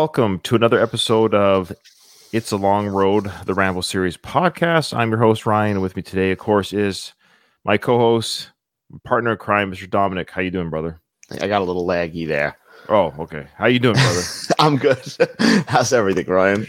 Welcome to another episode of It's a Long Road, the Rambo Series podcast. I'm your host, Ryan. and With me today, of course, is my co-host, partner in crime, Mr. Dominick. How you doing, brother? I got a little laggy there. Oh, okay. How you doing, brother? I'm good. How's everything, Ryan?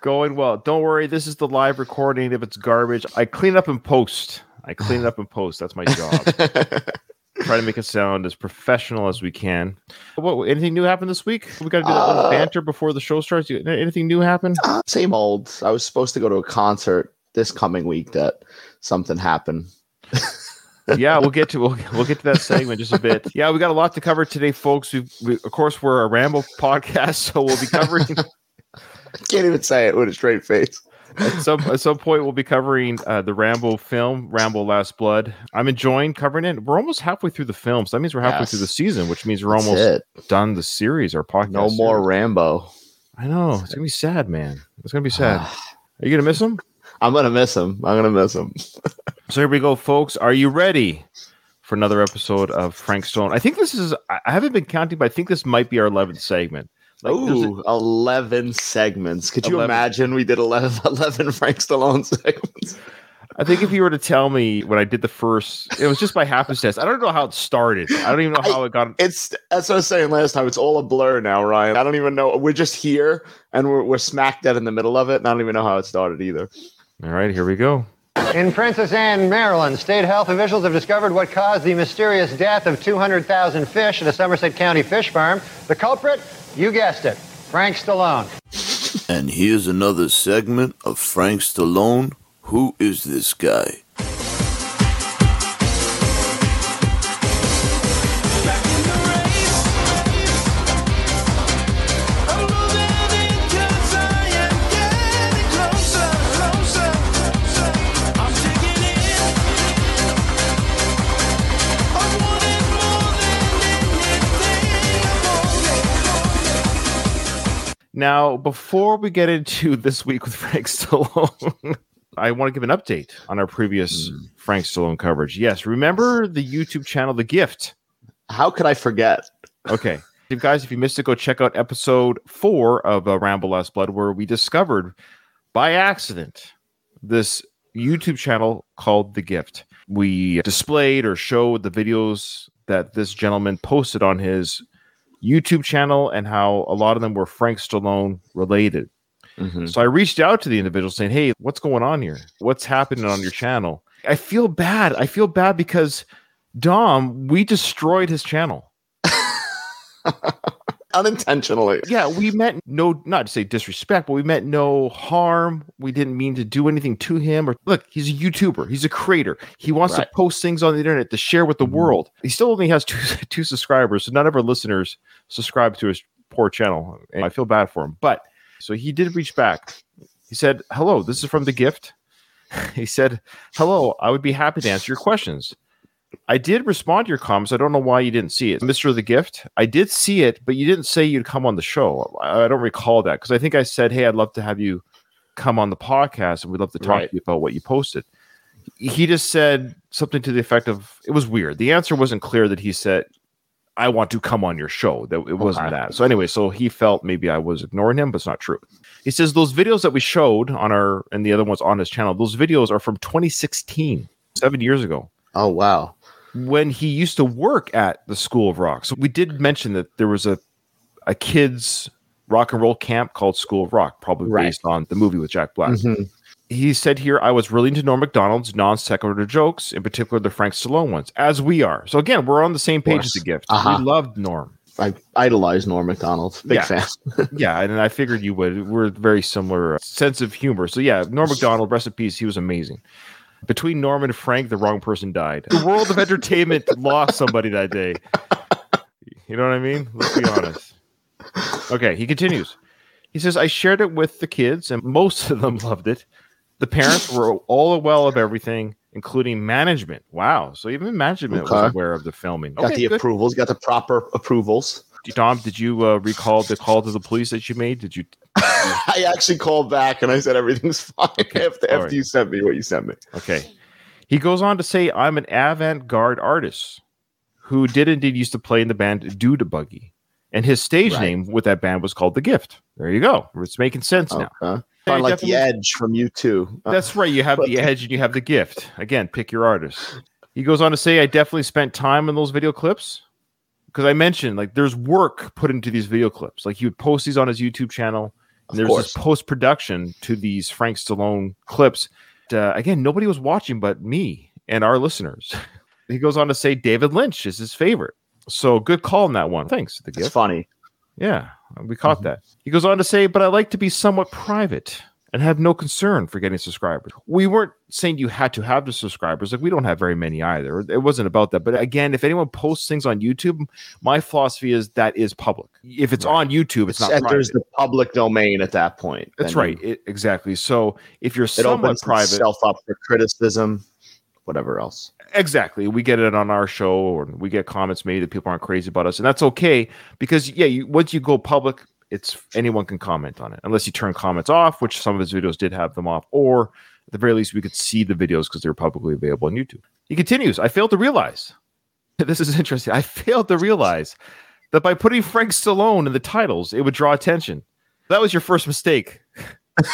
Going well. Don't worry. This is the live recording. If it's garbage, I clean up and post. I clean it up and post. That's my job. Try to make it sound as professional as we can. What? Anything new happened this week? We got to do that little Uh, banter before the show starts. Anything new happen? Uh, same old. I was supposed to go to a concert this coming week that something happened. yeah, we'll get to we'll, we'll get to that segment just a bit. Yeah, we got a lot to cover today, folks. We, we of course we're a ramble podcast, so we'll be covering I can't even say it with a straight face. At some at some point we'll be covering uh, the Rambo film, Rambo Last Blood. I'm enjoying covering it. We're almost halfway through the film, so that means we're halfway Yes. through the season, which means we're That's almost it. done the series, our podcast. No more series. Rambo. I know it's gonna be sad, man. It's gonna be sad. Are you gonna miss him? I'm gonna miss him. I'm gonna miss him. So here we go, folks. Are you ready for another episode of Frank Stallone? I think this is. I I haven't been counting, but I think this might be our eleventh segment. Like, there's a- Ooh, 11 segments. Could you imagine we did 11, 11 Frank Stallone segments? I think if you were to tell me when I did the first, it was just by happenstance. I don't know how it started. I don't even know how it got. It's that's what I was saying last time. It's all a blur now, Ryan. I don't even know. We're just here and we're, we're smack dead in the middle of it. And I don't even know how it started either. All right, here we go. In Princess Anne, Maryland, state health officials have discovered what caused the mysterious death of 200,000 fish at a Somerset County fish farm. The culprit, you guessed it, Frank Stallone. And here's another segment of Frank Stallone. Who is this guy? Now, before we get into this week with Frank Stallone, I want to give an update on our previous Frank Stallone coverage. Yes, remember the YouTube channel, The Gift. How could I forget? Okay. If guys, if you missed it, go check out episode four of uh, Rambo Last Blood, where we discovered by accident this YouTube channel called The Gift. We displayed or showed the videos that this gentleman posted on his YouTube channel and how a lot of them were Frank Stallone related. Mhm. So I reached out to the individual saying, Hey, what's going on here? What's happening on your channel? I feel bad. I feel bad because Dom, we destroyed his channel. Unintentionally. Yeah, we meant no, not to say disrespect, but we meant no harm. We didn't mean to do anything to him. Or look, he's a YouTuber, he's a creator. He wants Right. to post things on the internet to share with the Mhm. world. He still only has two two subscribers, so none of our listeners subscribe to his poor channel. And I feel bad for him. But so he did reach back. He said, Hello, this is from the gift. he said, Hello, I would be happy to answer your questions. I did respond to your comments. I don't know why you didn't see it. Mr. The Gift, I did see it, but you didn't say you'd come on the show. I I don't recall that because I think I said, Hey, I'd love to have you come on the podcast and we'd love to talk Right. to you about what you posted. He just said something to the effect of it was weird. The answer wasn't clear that he said, I want to come on your show. That it wasn't Okay. that. So anyway, so he felt maybe I was ignoring him, but it's not true. He says those videos that we showed on our and the other ones on his channel, those videos are from 2016, seven years ago Oh, wow. When he used to work at the School of Rock. So we did mention that there was a a kids rock and roll camp called School of Rock, probably Right. based on the movie with Jack Black. Mhm. He said here, I was really into Norm Macdonald's non sequitur jokes, in particular the Frank Stallone ones, as we are. So again, we're on the same page as the gift. Uh-huh. We loved Norm. I idolize Norm Macdonald. Big Yeah. fan. yeah, and I figured you would. We're very similar uh, sense of humor. So yeah, Norm Macdonald, rest in peace. He was amazing. Between Norm and Frank, the wrong person died. The world of entertainment lost somebody that day. You know what I mean? Let's be honest. Okay, he continues. He says, I shared it with the kids, and most of them loved it. The parents were all well of everything, including management. Wow. So even management was aware of the filming. Got Okay, the good. approvals, got the proper approvals. Dom, did you uh, recall the call to the police that you made? Did you I actually called back and I said everything's fine after, after right. you sent me what you sent me. Okay. He goes on to say, I'm an avant garde artist who did indeed used to play in the band Dude Buggy. And his stage Right. name with that band was called The Gift. There you go. It's making sense now. Okay. Yeah, Kind of like the Edge from U2. That's right. You have the edge and you have the gift. Again, pick your artist. He goes on to say, I definitely spent time in those video clips because I mentioned like there's work put into these video clips. Like he would post these on his YouTube channel. And there's this post production to these Frank Stallone clips. Uh, again, nobody was watching but me and our listeners. he goes on to say David Lynch is his favorite. So good call on that one. Thanks. The It's gift. funny. Yeah, we caught that. He goes on to say, but I like to be somewhat private and have no concern for getting subscribers. We weren't saying you had to have the subscribers. Like we don't have very many either. It wasn't about that. But again, if anyone posts things on YouTube, my philosophy is that is public. If it's on YouTube, it's not It enters private. the public domain at that point. That's right. It, exactly. So if you're It somewhat private, itself up for criticism, whatever else. exactly we get it on our show or we get comments made that people aren't crazy about us and that's okay because yeah you, once you go public it's anyone can comment on it unless you turn comments off which some of his videos did have them off or at the very least we could see the videos because they were publicly available on youtube he continues i failed to realize this is interesting i failed to realize that by putting frank stallone in the titles it would draw attention that was your first mistake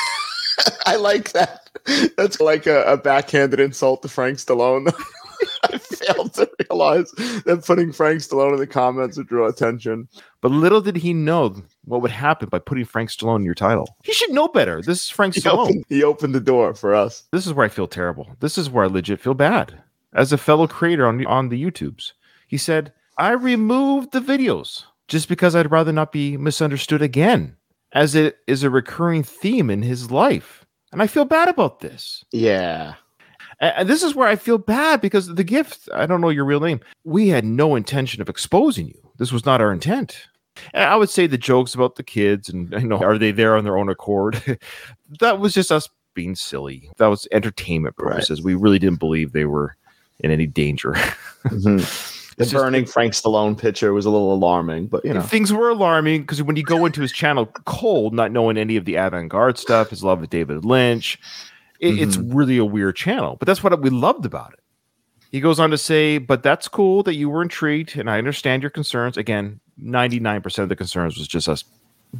I like that. That's like a, a backhanded insult to Frank Stallone. I failed to realize that putting Frank Stallone in the comments would draw attention. but little did he know what would happen by putting frank stallone in your title he should know better this is frank He stallone opened, he opened the door for us. this is where I feel terrible. This is where I legit feel bad. As a fellow creator on the, on the YouTubes, he said, I removed the videos just because I'd rather not be misunderstood again, as it is a recurring theme in his life. And I feel bad about this. Yeah. And this is where I feel bad because the gift, I don't know your real name. We had no intention of exposing you. This was not our intent. And I would say the jokes about the kids and you know, are they there on their own accord? that was just us being silly. That was entertainment Right. purposes. We really didn't believe they were in any danger. Mhm. The just- burning Frank Stallone picture was a little alarming, but you know. Things were alarming because when you go into his channel cold, not knowing any of the avant garde stuff, his love of David Lynch, it, it's mm-hmm. really a weird channel. But that's what we loved about it. He goes on to say, but that's cool that you were intrigued, and I understand your concerns. Again, 99% of the concerns was just us.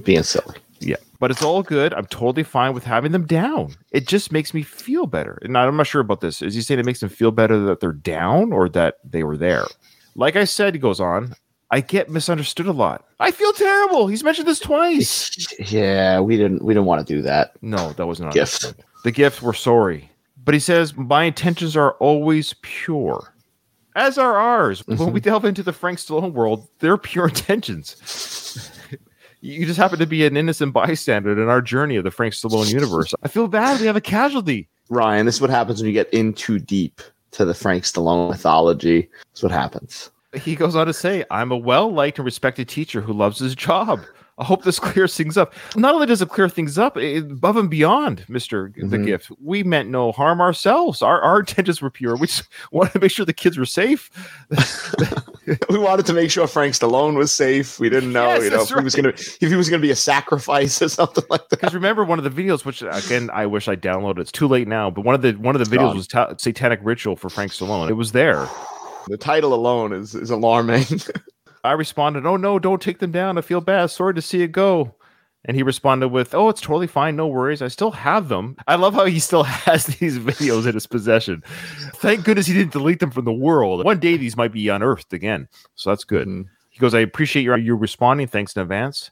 Being silly. Yeah. But it's all good. I'm totally fine with having them down. It just makes me feel better. And I'm not sure about this. Is he saying it makes them feel better that they're down or that they were there? Like I said, he goes on, I get misunderstood a lot. I feel terrible. He's mentioned this twice. Yeah, we didn't we didn't want to do that. No, that was not Gift. understood. The gifts we're sorry. But he says, My intentions are always pure. As are ours. When we mm-hmm. delve into the Frank Stallone world, they're pure intentions. you just happen to be an innocent bystander in our journey of the Frank Stallone universe. I feel bad. We have a casualty. Ryan, this is what happens when you get in too deep to the Frank Stallone mythology. That's what happens. He goes on to say, I'm a well liked and respected teacher who loves his job. I hope this clears things up. Not only does it clear things up, it, above and beyond, Mister the Mhm. Gift, we meant no harm ourselves. Our our intentions were pure. We just wanted to make sure the kids were safe. we wanted to make sure Frank Stallone was safe. We didn't know, Yes, you know, if he was gonna if he was gonna be a sacrifice or something like that. Because remember, one of the videos, which again I wish I downloaded. It's too late now. But one of the one of the videos was ta- Satanic Ritual for Frank Stallone. It was there. The title alone is is alarming. I responded, "Oh no, don't take them down. I feel bad. Sorry to see it go." And he responded with, "Oh, it's totally fine. No worries. I still have them. I love how he still has these videos in his possession. Thank goodness he didn't delete them from the world. One day these might be unearthed again, so that's good." Mhm. He goes, "I appreciate your you responding. Thanks in advance."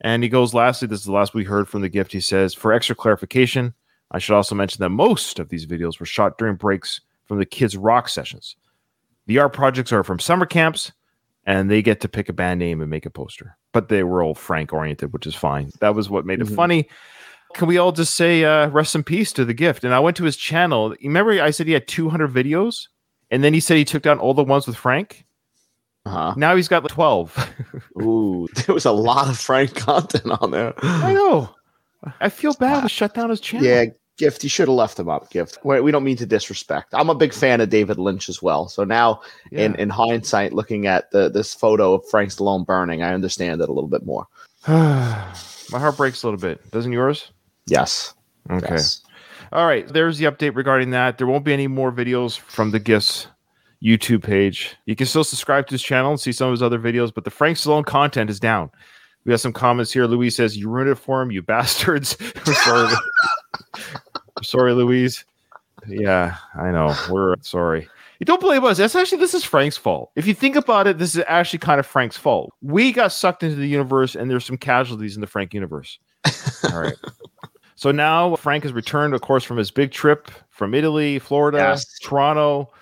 And he goes, "Lastly, this is the last we heard from the gift." He says, "For extra clarification, I should also mention that most of these videos were shot during breaks from the kids' rock sessions. The art projects are from summer camps." And they get to pick a band name and make a poster. But they were all Frank oriented, which is fine. That was what made it Mhm. funny. Can we all just say uh, rest in peace to the gift? And I went to his channel. Remember I said he had 200 videos, and then he said he took down all the ones with Frank. Uh-huh. Now he's got like 12. Ooh, there was a lot of Frank content on there. I know. I feel bad to shut down his channel. Yeah, Gift, you should have left him up, Gift. We we don't mean to disrespect. I'm a big fan of David Lynch as well. So now, in, Yeah. in hindsight, looking at the this photo of Frank Stallone burning, I understand it a little bit more. My heart breaks a little bit. Doesn't yours? Yes. Okay. Yes. All right, there's the update regarding that. There won't be any more videos from the gifts YouTube page. You can still subscribe to his channel and see some of his other videos, but the Frank Stallone content is down. We have some comments here. Louis says, "You ruined it for him, you bastards." We're sorry, sorry, Louise. Yeah, I know. We're sorry. You don't blame us. That's actually this is Frank's fault. If you think about it, this is actually kind of Frank's fault. We got sucked into the universe, and there's some casualties in the Frank universe. All right. So now Frank has returned, of course, from his big trip from Italy, Florida, Yes. Toronto.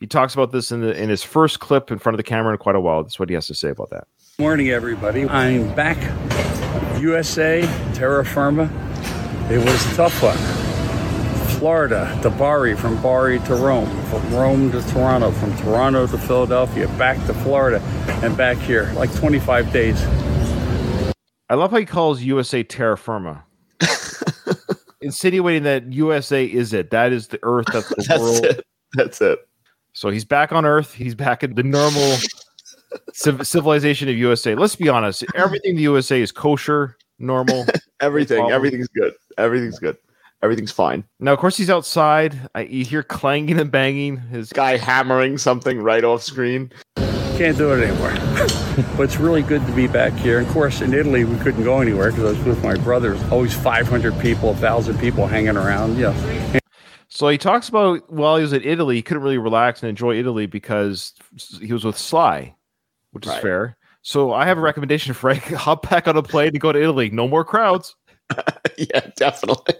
He talks about this in the in his first clip in front of the camera in quite a while. That's what he has to say about that. Morning, everybody. I'm back. USA, terra firma. It was a tough one. Florida to Bari, from Bari to Rome, from Rome to Toronto, from Toronto to Philadelphia, back to Florida, and back here, like 25 days. I love how he calls USA terra firma, insinuating that USA is it. That is the Earth. That's the That's world. it. That's it. So he's back on Earth. He's back in the normal civ- civilization of USA. Let's be honest. Everything in the USA is kosher, normal. Everything. problem. Everything's good. Everything's good. Everything's fine. now, of course, he's outside. I, you hear clanging and banging. His Guy hammering something right off screen. Can't do it anymore. but it's really good to be back here. Of course, in Italy, we couldn't go anywhere because I was with my brothers. Always 500 people, 1,000 people hanging around. You know, So he talks about while he was in Italy, he couldn't really relax and enjoy Italy because he was with Sly, which is Right. fair. So I have a recommendation, Frank. Hop back on a plane to go to Italy. No more crowds. yeah, definitely.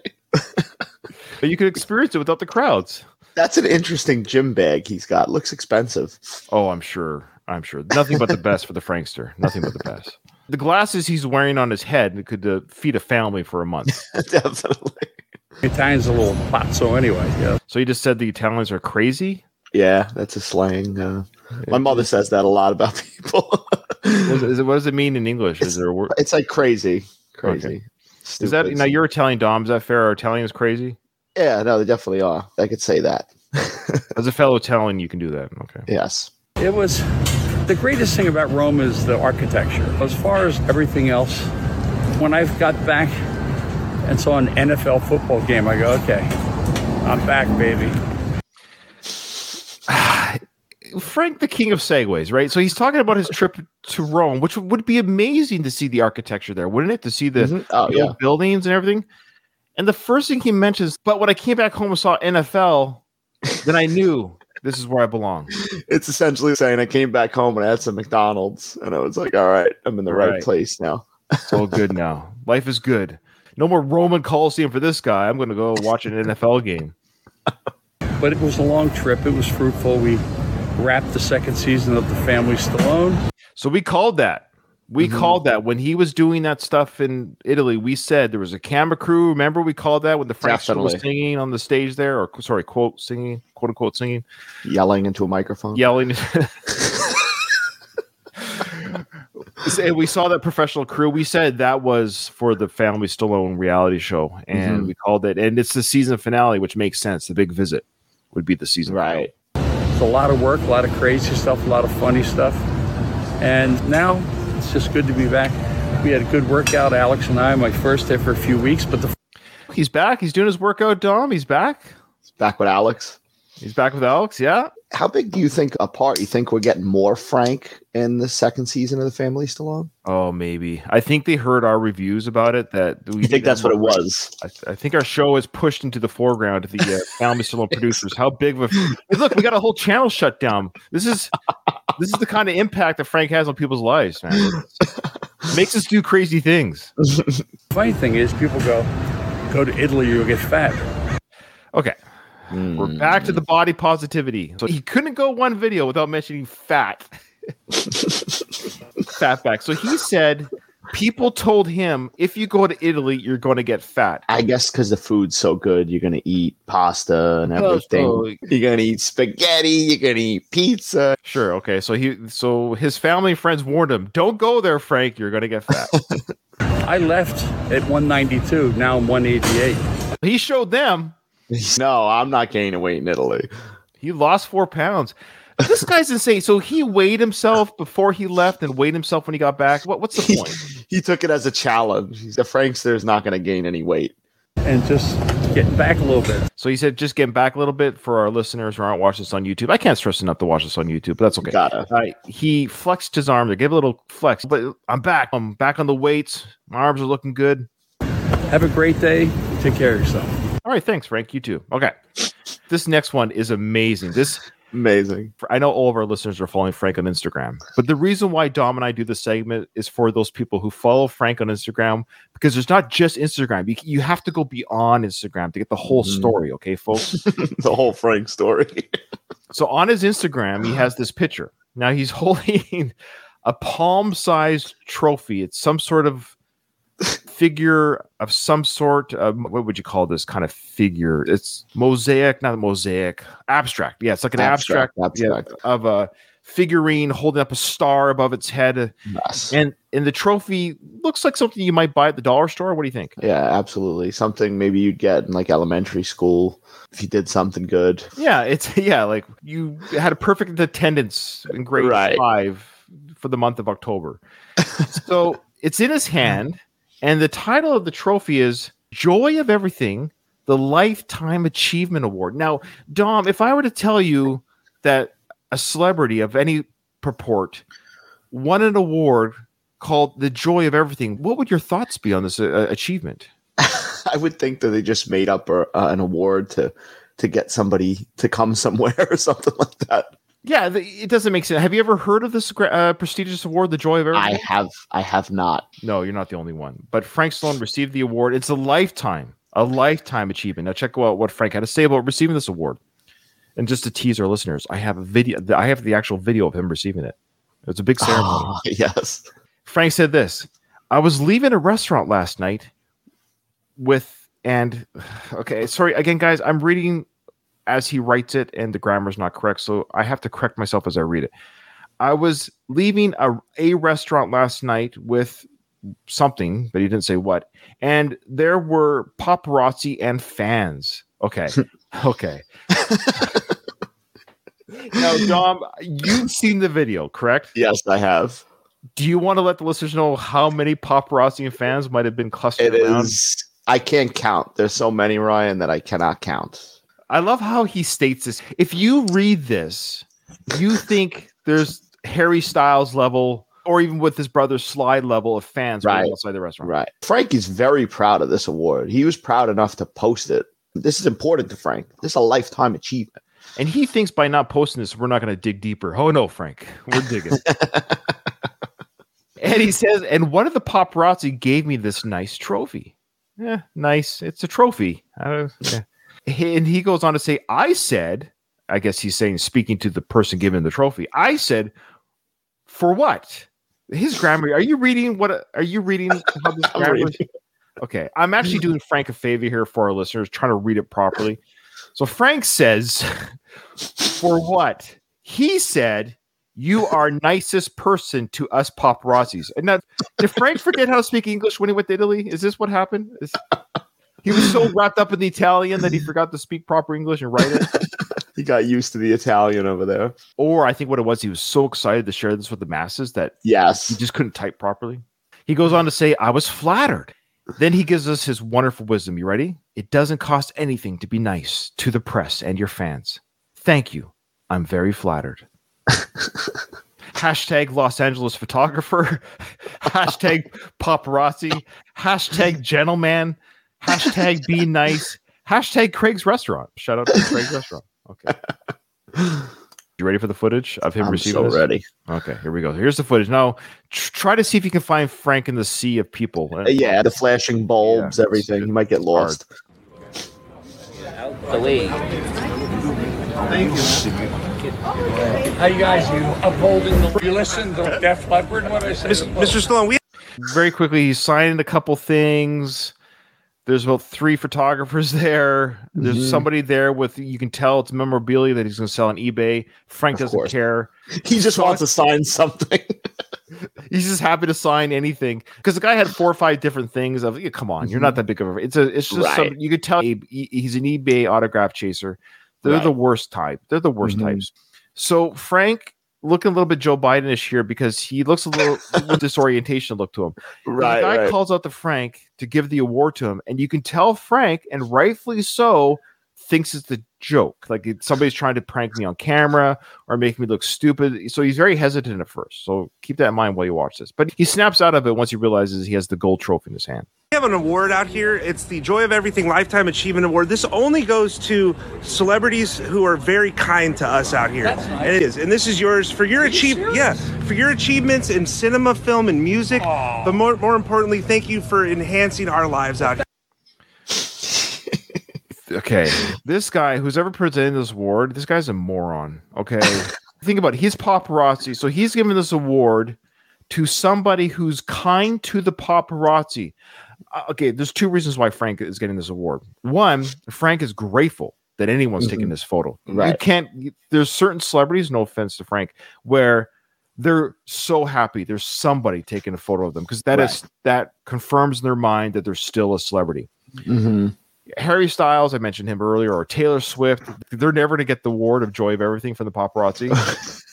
But you can experience it without the crowds. That's an interesting gym bag he's got. Looks expensive. Oh, I'm sure. I'm sure. Nothing but the best for the Frankster. Nothing but the best. The glasses he's wearing on his head could uh, feed a family for a month. definitely. Italian's a little pazzo anyway. Yeah. So you just said the Italians are crazy. Yeah, that's a slang. Uh, my mother says that a lot about people. What, is it, what does it mean in English? Is there a word? it's like crazy. Crazy. Okay. Is that now you're Italian, Dom? Is that fair? Are Italians crazy? Yeah, no, they definitely are. I could say that. As a fellow Italian, you can do that. Okay. yes. It was the greatest thing about Rome is the architecture. As far as everything else, when I've got back and saw an NFL football game, I go, okay, I'm back, baby. Frank, the king of segways, right? So he's talking about his trip to Rome, which would be amazing to see the architecture there, wouldn't it? To see the, Mhm. Oh the yeah. old buildings and everything. And the first thing he mentions, but when I came back home and saw NFL, then I knew this is where I belong. It's essentially saying I came back home and I had some McDonald's and I was like, all right, I'm in the right, Right. place now. It's all good now. Life is good. No more Roman Coliseum for this guy. I'm going to go watch an NFL game. But it was a long trip. It was fruitful. We wrapped the second season of The Family Stallone. So we called that. We called that when he was doing that stuff in Italy. We said there was a camera crew. Remember, we called that when the Frank Stallone was singing on the stage there, or sorry, quote singing, quote unquote singing, Yelling into a microphone. yelling. And we saw that professional crew. We said that was for the Family Stallone reality show, and Mhm. we called it. And it's the season finale, which makes sense. The big visit would be the season Right. It's a lot of work, a lot of crazy stuff, a lot of funny stuff. And now it's just good to be back. We had a good workout, Alex and I, my first day for a few weeks, but the. He's back. He's doing his workout. Dom. He's back. Back with Alex. He's back with Alex. Yeah. How big do you think apart? You think we're getting more Frank in the second season of the Family Stallone? Oh, maybe. I think they heard our reviews about it. That we You think that's what it was? I, th- I think our show is pushed into the foreground of the uh, Family Stallone producers. How big of a Hey, look? We got a whole channel shut down. This is this is the kind of impact that Frank has on people's lives, man. Makes us do crazy things. funny thing is, people go, go to Italy, you'll get fat. Okay, we're back to the mm. body positivity. So he couldn't go one video without mentioning fat, fat back. So he said people told him if you go to Italy, you're going to get fat. I guess because the food's so good, you're gonna eat pasta and Oh, everything. so- You're gonna eat spaghetti. You're gonna eat pizza. Sure. Okay. So he, so his family and friends warned him, "Don't go there, Frank. You're going to get fat." I left at 192, now I'm 188. he showed them No, I'm not gaining weight in Italy. he lost four pounds. This guy's insane. So he weighed himself before he left and weighed himself when he got back. What, what's the point? he took it as a challenge. He's the Frankster's not gonna gain any weight. And just just getting back a little bit. So he said, just getting back a little bit for our listeners who aren't watching this on YouTube. I can't stress enough to watch this on YouTube, but that's okay. Gotta. He flexed his arm to give a little flex, but I'm back. I'm back on the weights. My arms are looking good. Have a great day. Take care of yourself. All right, thanks, Frank. You too. Okay, this next one is amazing. This Amazing. I know all of our listeners are following Frank on Instagram, but the reason why Dom and I do this segment is for those people who follow Frank on Instagram because there's not just Instagram. You, you have to go beyond Instagram to get the whole Mhm. story, okay, folks? the whole Frank story. So on his Instagram, he has this picture. Now he's holding a palm-sized trophy. It's some sort of figure of some sort. Um, what would you call this kind of figure? It's mosaic, not mosaic, abstract. Yeah, it's like an abstract, Abstract. yeah, of a figurine holding up a star above its head, Yes. and and the trophy looks like something you might buy at the dollar store. What do you think? Yeah, absolutely. Something maybe you'd get in like elementary school if you did something good. Yeah, it's yeah, like you had a perfect attendance in grade Right. five for the month of October. so it's in his hand, and the title of the trophy is Joy of Everything, the Lifetime Achievement Award. Now, Dom, if I were to tell you that a celebrity of any purport won an award called the Joy of Everything, what would your thoughts be on this uh, achievement? I would think that they just made up a, uh, an award to to get somebody to come somewhere or something like that. Yeah, the, it doesn't make sense. Have you ever heard of this uh, prestigious award, the Joy of Everything? I have I have not. No, you're not the only one. But Frank Stallone received the award. It's a lifetime, a lifetime achievement. Now check out what Frank had to say about receiving this award. And just to tease our listeners, I have a video. I have the actual video of him receiving it. It's a big ceremony. Oh, yes. Frank said this: "I was leaving a restaurant last night with and okay, sorry again, guys. I'm reading as he writes it, and the grammar's not correct, so I have to correct myself as I read it. I was leaving a a restaurant last night with something, but he didn't say what, and there were paparazzi and fans. Okay, okay. now, Dom, you've seen the video, correct? Yes, I have. Do you want to let the listeners know how many paparazzi and fans might have been clustered It around? is. I can't count. There's so many, Ryan, that I cannot count. I love how he states this. If you read this, you think there's Harry Styles level, or even with his brother Sly level of fans Right. outside the restaurant. Right. Frank is very proud of this award. He was proud enough to post it. This is important to Frank. This is a lifetime achievement. And he thinks by not posting this, we're not going to dig deeper. Oh no, Frank, we're digging. and he says, and one of the paparazzi gave me this nice trophy. Yeah, nice. It's a trophy. Uh, yeah. And he goes on to say, I said, I guess he's saying, speaking to the person giving the trophy, I said, for what? His grammar. Are you reading what? Are you reading how this grammar? reading. Okay, I'm actually doing Frank a favor here for our listeners, trying to read it properly. So Frank says, "For what?" He said, "You are nicest person to us paparazzis." And now, did Frank forget how to speak English when he went to Italy? Is this what happened? Is- he was so wrapped up in the Italian that he forgot to speak proper English and write it. He got used to the Italian over there. Or I think what it was, he was so excited to share this with the masses that yes, he just couldn't type properly. He goes on to say, I was flattered. Then he gives us his wonderful wisdom. You ready? It doesn't cost anything to be nice to the press and your fans. Thank you. I'm very flattered. Hashtag Los Angeles photographer. Hashtag paparazzi. Hashtag gentleman. Hashtag be nice. Hashtag Craig's restaurant. Shout out to Craig's restaurant. Okay. You ready for the footage of him I'm receiving so this? ready. Okay, here we go. Here's the footage. Now, tr- try to see if you can find Frank in the sea of people. Uh, yeah, the flashing bulbs, Yeah, everything. You might get it's lost. the way. How you guys, you upholding the, you listen to Def Leppard, what I say? Mr. Stallone, we Very quickly, he signed a couple things. There's about three photographers there. There's Mhm. somebody there with you can tell it's memorabilia that he's going to sell on eBay. Frank Of doesn't course. care. He just wants to sign something. He's just happy to sign anything because the guy had four or five different things. Of yeah, come on, you're not that big of a. It's a. It's just some, you could tell he- he- he's an eBay autograph chaser. They're Right. the worst type. They're the worst Mhm. types. So Frank looking a little bit Joe Bidenish here because he looks a little, little disorientation look to him. Right, the guy right. calls out to Frank to give the award to him, and you can tell Frank, and rightfully so, thinks it's a joke. Like somebody's trying to prank me on camera or make me look stupid. So he's very hesitant at first. So keep that in mind while you watch this. But he snaps out of it once he realizes he has the gold trophy in his hand. We have an award out here. It's the Joy of Everything Lifetime Achievement Award. This only goes to celebrities who are very kind to us out here. And it is. And this is yours for your achievement. Yeah, for your achievements in cinema, film, and music. But more, more importantly, thank you for enhancing our lives out here. Okay, this guy who's ever presented this award, this guy's a moron. Okay, think about it. He's paparazzi, so he's giving this award to somebody who's kind to the paparazzi. Uh, okay, there's two reasons why Frank is getting this award. One, Frank is grateful that anyone's taking this photo. Right. You can't. There's certain celebrities, no offense to Frank, where they're so happy there's somebody taking a photo of them because that is that confirms in their mind that they're still a celebrity. hmm Harry Styles, I mentioned him earlier, or Taylor Swift, they're never going to get the award of joy of everything from the paparazzi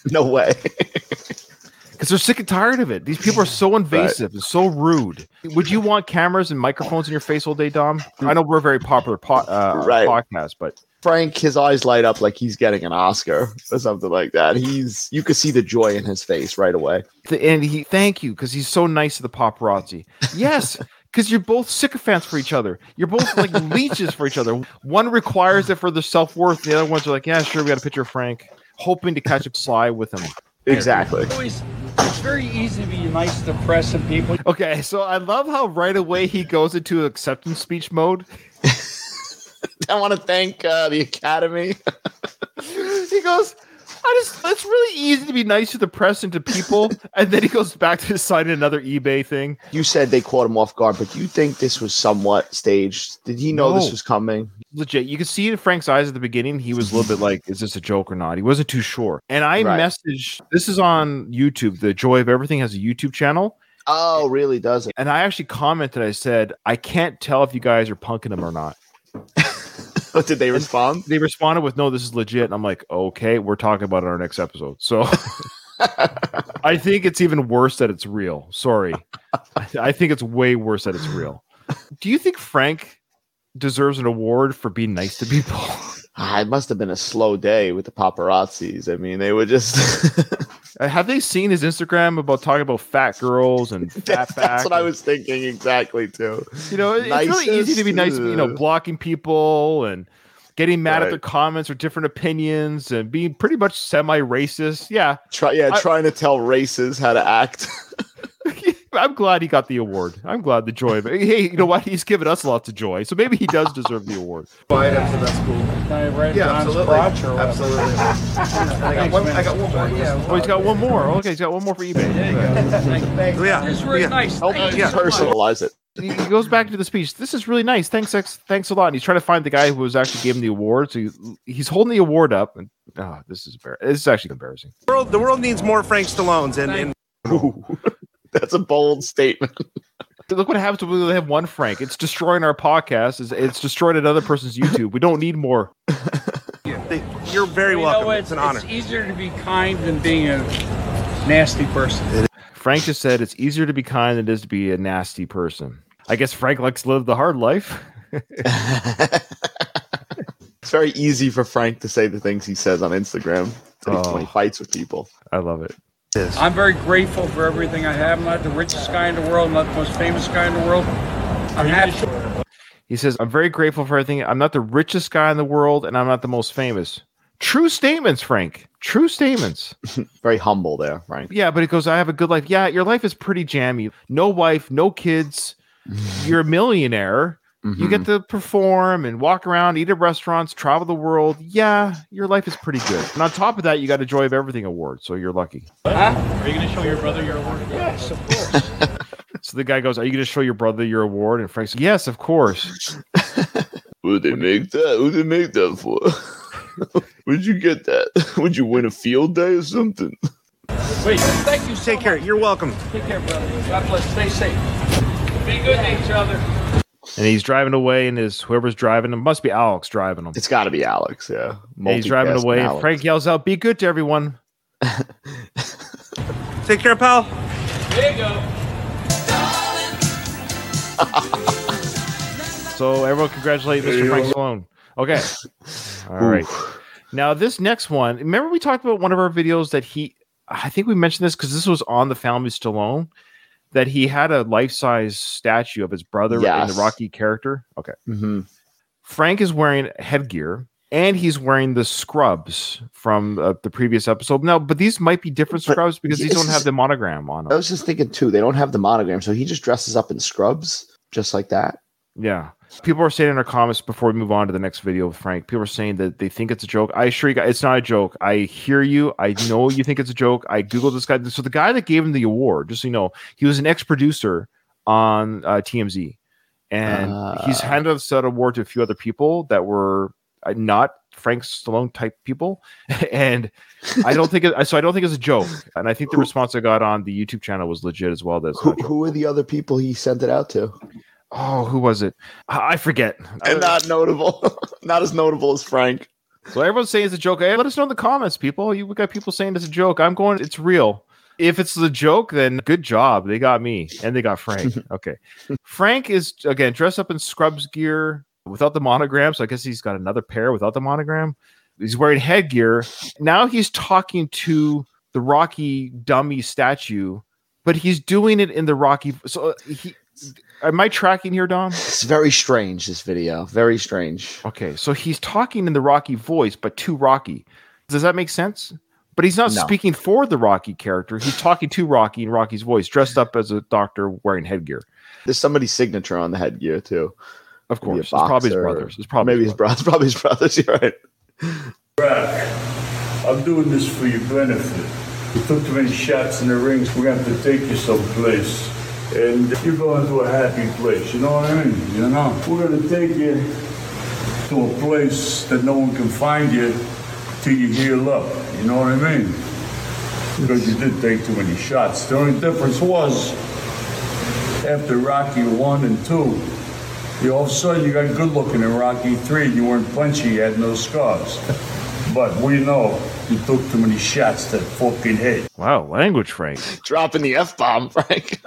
No way. because they're sick and tired of it. These people are so invasive and so rude. Would you want cameras and microphones in your face all day, Dom? I know we're a very popular po- uh, Right. podcast, but Frank, his eyes light up like he's getting an Oscar or something like that. He's you could see the joy in his face right away. and he thank you because he's so nice to the paparazzi. Yes. Because you're both sycophants for each other. You're both like leeches for each other. One requires it for their self worth. The other ones are like, yeah, sure, we got a picture of Frank, hoping to catch a fly with him. Exactly. Always, it's very easy to be nice to press and people. Okay, so I love how right away he goes into acceptance speech mode. I want to thank uh, the Academy. He goes, I just it's really easy to be nice to the press and to people. and then he goes back to his signing another eBay thing. You said they caught him off guard, but do you think this was somewhat staged? Did he know this was coming? Legit, you could see in Frank's eyes at the beginning, he was a little bit like, is this a joke or not? He wasn't too sure. And I Right. messaged this is on YouTube. The Joy of Everything has a YouTube channel. Oh, really? Does it? And I actually commented, I said, I can't tell if you guys are punking him or not. Did they respond? They responded with, no, this is legit. And I'm like, okay, we're talking about it in our next episode. So I think it's even worse that it's real. Sorry. I think it's way worse that it's real. Do you think Frank deserves an award for being nice to people? Ah, it must have been a slow day with the paparazzis. I mean, they were just. Uh, Have they seen his Instagram about talking about fat girls and fat that's, what I was thinking exactly too. You know, it- it's really easy to be nice, you know, blocking people and getting mad at Right. their comments or different opinions and being pretty much semi-racist. Yeah, Try, yeah, I- trying to tell races how to act. I'm glad he got the award. I'm glad the joy of it. Hey, you know what? He's given us lots of joy, so maybe he does deserve the award. items, so that's cool. Can I Yeah, Don's absolutely. crotch? Absolutely. I got one. I got one more. Yeah. Oh, he's got one more. Okay, he's got one more for eBay. Yeah. It's really yeah. nice. Help Thank yeah. so much. personalize it. He he goes back to the speech. This is really nice. Thanks, ex- thanks a lot. And he's trying to find the guy who was actually gave him the award. So he, he's holding the award up, and oh, this is embar- This is actually embarrassing. The world, the world needs more Frank Stallones. And, and Ooh, that's a bold statement. Look what happens when we only have one Frank. It's destroying our podcast. It's, it's destroyed another person's YouTube. We don't need more. you're very You welcome. know, it's an honor. It's easier to be kind than being a nasty person. Frank just said it's easier to be kind than it is to be a nasty person. I guess Frank likes to live the hard life. it's very easy for Frank to say the things he says on Instagram when he- when he Oh. fights with people. I love it. I'm very grateful for everything I have. I'm not the richest guy in the world. I'm not the most famous guy in the world. I'm happy. He says, I'm very grateful for everything. I'm not the richest guy in the world, and I'm not the most famous. True statements, Frank. True statements. Very humble there, Frank. Yeah, but it goes, I have a good life. Yeah, your life is pretty jammy. No wife, no kids. You're a millionaire. You get mm-hmm. to perform and walk around, eat at restaurants, travel the world. Yeah, your life is pretty good. And on top of that, you got a Joy of Everything award, so you're lucky. Are you going to show your brother your award? Yes, of course. So the guy goes, Are you going to show your brother your award? And Frank says, Yes, of course. Would they make that? Who'd they make that for? Would you get that? Would you win a field day or something? Wait, thank you so Take care. much. You're welcome. Take care, brother. God bless. Stay safe. Be good to each other. And he's driving away, and his whoever's driving him must be Alex driving him. It's got to be Alex, yeah. And he's driving away. And Alex. Frank yells out, Be good to everyone. Take care, pal. There you go. So everyone congratulate Mr. Frank Stallone. Okay. All right. Now this next one, remember we talked about one of our videos that he I think we mentioned this because this was on the family Stallone that he had a life-size statue of his brother in the Rocky character. Okay. hmm Frank is wearing headgear and he's wearing the scrubs from uh, the previous episode. No, but these might be different But scrubs because these don't have the monogram on them. I was just thinking too. They don't have the monogram, so he just dresses up in scrubs, just like that. Yeah. People are saying in our comments before we move on to the next video with Frank, people are saying that they think it's a joke. I assure you guys, it's not a joke. I hear you. I know you think it's a joke. I Googled this guy. So the guy that gave him the award, just so you know, he was an ex-producer on uh, TMZ. And he's Ah. handed out that award to a few other people that were uh, not Frank Stallone type people. and I don't think it, so I don't think it's a joke. And I think the response I got on the YouTube channel was legit as well. That's Who, not a joke. who are the other people he sent it out to? Oh, who was it? I forget. And not notable, not as notable as Frank. So everyone's saying it's a joke. Hey, let us know in the comments, people. You we got people saying it's a joke. I'm going, it's real. If it's the joke, then good job. They got me and they got Frank. Okay. Frank is again dressed up in scrubs gear without the monogram. So I guess he's got another pair without the monogram. He's wearing headgear. Now he's talking to the Rocky dummy statue, but he's doing it in the Rocky. So uh, he, am I tracking here, Dom? It's very strange. This video, very strange. Okay, so he's talking in the Rocky voice, but to Rocky. Does that make sense? But he's not No. speaking for the Rocky character. He's talking to Rocky in Rocky's voice, dressed up as a doctor wearing headgear. There's somebody's signature on the headgear too. Of course, it's probably his brothers. It's probably Maybe his brothers. Probably his brothers. You're right. I'm doing this for your benefit. You took too many shots in the rings. We're going to have to take you someplace. And you're going to a happy place. You know what I mean? You know? We're going to take you to a place that no one can find you till you heal up. You know what I mean? Because you did take too many shots. The only difference was after Rocky 1 and 2, you all of a sudden you got good looking in Rocky 3. You weren't punchy, you had no scars. But we know you took too many shots to that fucking head. Wow, language, Frank. Dropping the f bomb, Frank.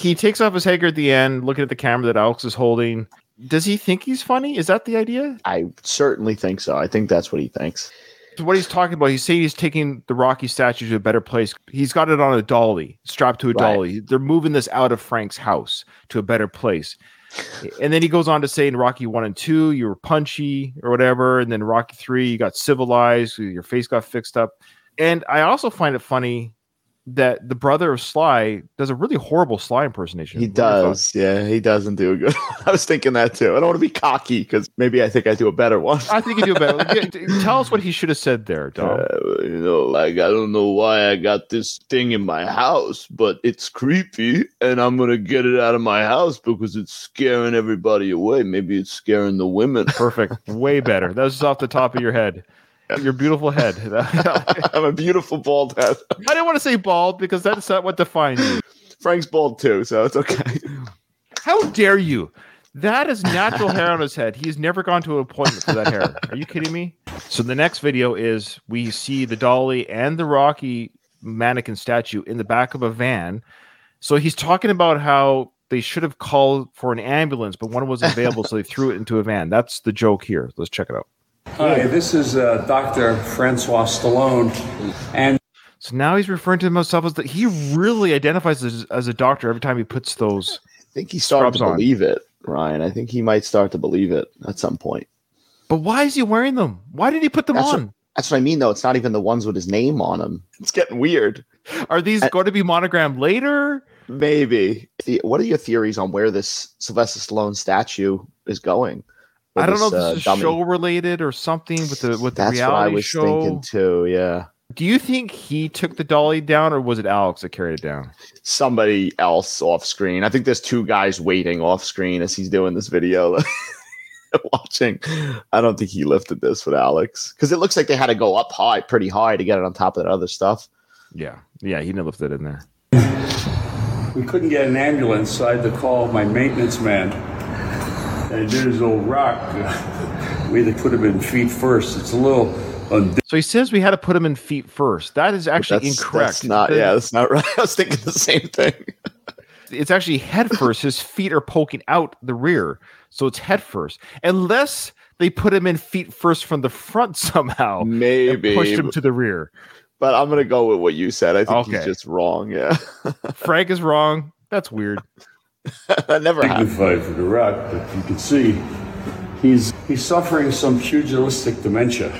He takes off his headgear at the end, looking at the camera that Alex is holding. Does he think he's funny? Is that the idea? I certainly think so. I think that's what he thinks. So what he's talking about, he's saying he's taking the Rocky statue to a better place. He's got it on a dolly, strapped to a Right. dolly. They're moving this out of Frank's house to a better place. And then he goes on to say in Rocky one and two, you were punchy or whatever. And then Rocky three, you got civilized, your face got fixed up. And I also find it funny that the brother of Sly does a really horrible Sly impersonation. He What are your thoughts? does. Yeah, he doesn't do a good. I was thinking that too. I don't want to be cocky because maybe I think I do a better one. I think you do a better. Yeah, Tell us what he should have said there, Dom. Uh, you know, like I don't know why I got this thing in my house, but it's creepy, and I'm gonna get it out of my house because it's scaring everybody away. Maybe it's scaring the women. Perfect. Way better. That was off the top of your head. Your beautiful head. I I'm a beautiful bald head. I didn't want to say bald because that's not what defines you. Frank's bald too, so it's okay. How dare you? That is natural hair on his head. He's never gone to an appointment for that hair. Are you kidding me? So the next video is we see the dolly and the Rocky mannequin statue in the back of a van. So he's talking about how they should have called for an ambulance, but one wasn't available, so they threw it into a van. That's the joke here. Let's check it out. Hi, this is uh, Dr. Francois Stallone. And So now he's referring to himself as that he really identifies as, as a doctor every time he puts those. I think he's starting Scrubs to on. believe it, Ryan. I think he might start to believe it at some point. But why is he wearing them? Why did he put them That's on? what, that's what I mean, though. It's not even the ones with his name on them. It's getting weird. Are these I- going to be monogrammed later? Maybe. What are your theories on where this Sylvester Stallone statue is going? Or I don't know if this, this uh, is show related or something with the with the That's what I reality was show. thinking too. Yeah, Do you think he took the dolly down, or was it Alex that carried it down? somebody else off screen. I think there's two guys waiting off screen as he's doing this video. Watching, I don't think he lifted this with Alex because it looks like they had to go up high, pretty high, to get it on top of that other stuff. Yeah, yeah, he didn't lift it in there. we couldn't get an ambulance, so I had to call my maintenance man. And there's old rock. we had to put him in feet first. It's a little undig- So he says we had to put him in feet first. That is actually That's- incorrect. That's not. Yeah, that's not right. I was thinking the same thing. it's actually head first. His feet are poking out the rear, so it's head first. Unless they put him in feet first from the front somehow, and Maybe, pushed him to the rear. but I'm gonna go with what you said. I think he's just wrong. Yeah, Frank is wrong. That's weird. that never happened. dignified for the rock, but you can see he's he's suffering some pugilistic dementia.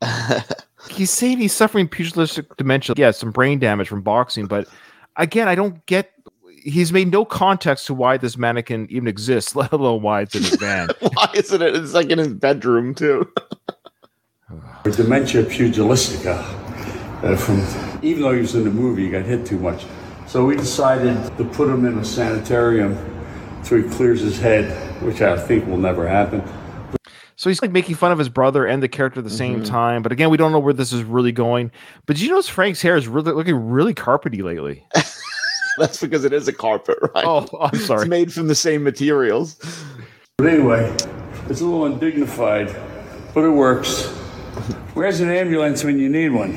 He's saying he's suffering pugilistic dementia. Yeah, some brain damage from boxing, but again, I don't get. He's made no context to why this mannequin even exists, let alone why it's in his van. Why isn't it? It's like in his bedroom too. Dementia pugilistica. Uh, from even though he was in the movie, he got hit too much. So we decided to put him in a sanitarium so he clears his head, which I think will never happen. So he's like making fun of his brother and the character at the same mm-hmm. time. But again, we don't know where this is really going. But did you notice Frank's hair is really looking really carpety lately? That's because it is a carpet, right? Oh, I'm sorry. It's made from the same materials. But anyway, it's a little undignified, but it works. Where's an ambulance when you need one?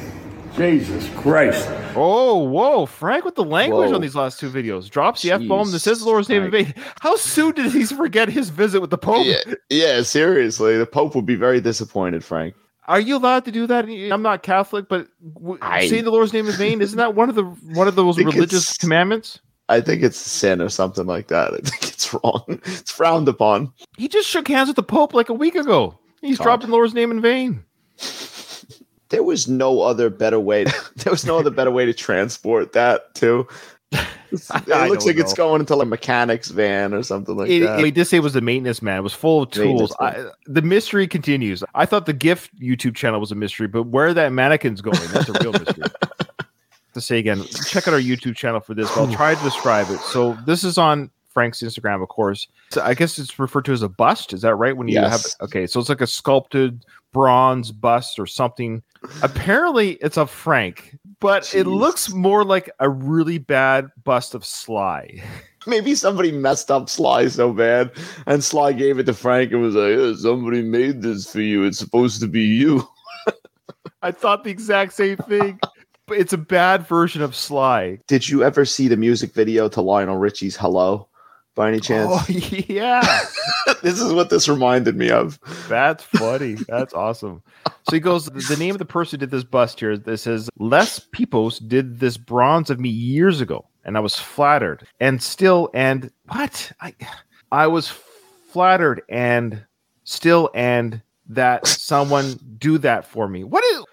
Jesus Christ. Oh, whoa, Frank with the language Whoa. on these last two videos. Drops the F bomb that says Jeez, the Lord's name in vain. How soon did he forget his visit with the Pope? Yeah, yeah. Seriously, the Pope would be very disappointed, Frank. Are you allowed to do that? I'm not Catholic, but w- I- saying the Lord's name in vain isn't that one of the one of those think religious it's- commandments? I think it's sin or something like that. I think it's wrong. It's frowned upon. He just shook hands with the Pope like a week ago. He's God. dropping the Lord's name in vain. There was no other better way. there was no other better way to transport that too. It looks like it's going into like a mechanic's van or something like It, that. it did say it was a maintenance man. It was full of tools. I, the mystery continues. I thought the gift YouTube channel was a mystery, but where that mannequin's going, that's a real mystery. to say again, check out our YouTube channel for this, I'll try to describe it. So this is on Frank's Instagram, of course. So I guess it's referred to as a bust. Is that right? When you Yes. have okay, so it's like a sculpted bronze bust or something. Apparently, it's of Frank, but it looks more like a really bad bust of Sly. Maybe somebody messed up Sly so bad, and Sly gave it to Frank and was like, "Yeah, "Somebody made this for you. It's supposed to be you." I thought the exact same thing. But it's a bad version of Sly. Did you ever see the music video to Lionel Richie's "Hello"? By any chance? Oh yeah, this is what this reminded me of. that's funny. That's awesome. So he goes. The name of the person who did this bust here. This says Les Pipos did this bronze of me years ago, and I was flattered, and still, and what I, I was flattered, and still, and that someone do that for me. What is?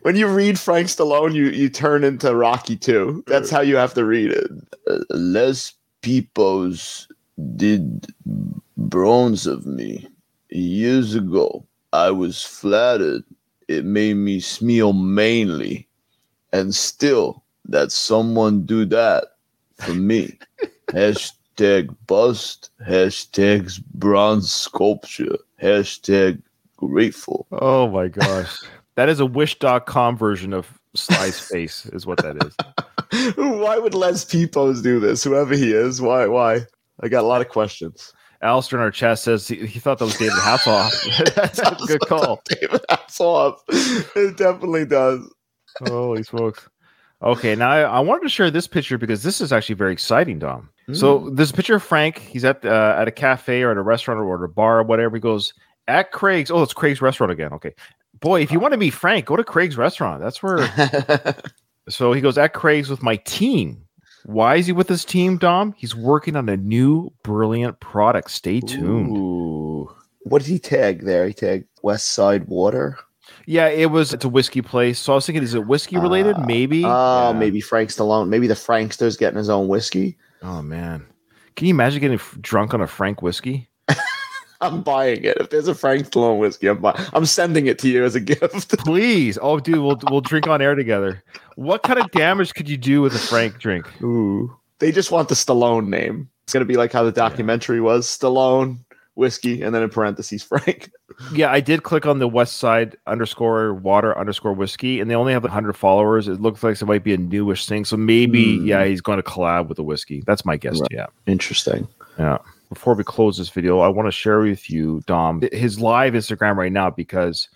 When you read Frank Stallone, you you turn into Rocky too. That's how you have to read it. Uh, Les Pipos did bronze of me years ago. I was flattered. It made me smile mainly, and still that someone do that for me. hashtag bust. Hashtags bronze sculpture. Hashtag grateful. Oh my gosh, that is a Wish.com version of Sly's face, is what that is. why would Les Pipos do this? Whoever he is, why? Why? I got a lot of questions. Alistair in our chat says he, he thought that was David Hasselhoff. That's a good call. David Hasselhoff. It definitely does. Holy smokes. Okay, now I, I wanted to share this picture because this is actually very exciting, Dom. So this picture of Frank, he's at uh, at a cafe or at a restaurant or at a bar or whatever. He goes at Craig's. Oh, it's Craig's restaurant again. Okay, boy, if you want to meet Frank, go to Craig's restaurant. That's where. So he goes at Craig's with my team. Why is he with his team, Dom? He's working on a new brilliant product. Stay tuned. Ooh. What did he tag there? He tagged West Side Water. Yeah, it was. It's a whiskey place. So I was thinking, is it whiskey related? Uh, maybe. Oh, Yeah. maybe Frank Stallone. Maybe the Frankster's getting his own whiskey. Oh man, can you imagine getting f- drunk on a Frank whiskey? I'm buying it. If there's a Frank Stallone whiskey, I'm buying. I'm sending it to you as a gift. Please, oh dude, we'll we'll drink on air together. What kind of damage could you do with a Frank drink? Ooh. They just want the Stallone name. It's gonna be like how the documentary was: Stallone whiskey, and then in parentheses Frank. Yeah, I did click on the West Side underscore Water underscore whiskey, and they only have hundred followers. It looks like it might be a newish thing, so maybe Hmm. yeah, he's going to collab with the whiskey. That's my guess. Right. Yeah, Interesting. yeah. Before we close this video, I want to share with you, Dom, his live Instagram right now because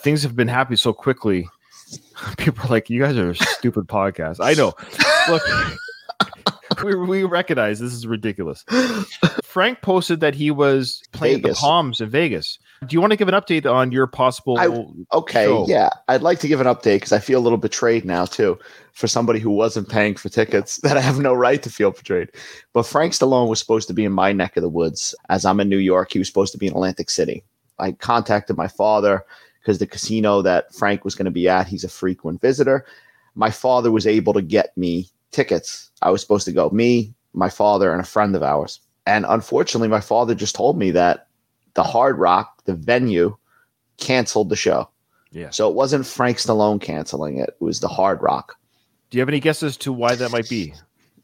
things have been happening so quickly. People are like, "You guys are a stupid podcast." I know. Look, we, we recognize this is ridiculous. Frank posted that he was playing at the Palms in Vegas. Do you want to give an update on your possible? I- Okay, show? yeah, I'd like to give an update because I feel a little betrayed now too for somebody who wasn't paying for tickets. That I have no right to feel betrayed. But Frank Stallone was supposed to be in my neck of the woods, as I'm in New York. He was supposed to be in Atlantic City. I contacted my father because the casino that Frank was going to be at, he's a frequent visitor. My father was able to get me tickets. I was supposed to go, me, my father, and a friend of ours. And unfortunately, my father just told me that the Hard Rock, the venue, canceled the show. Yeah. So it wasn't Frank Stallone canceling it, it was the Hard Rock. Do you have any guesses to why that might be?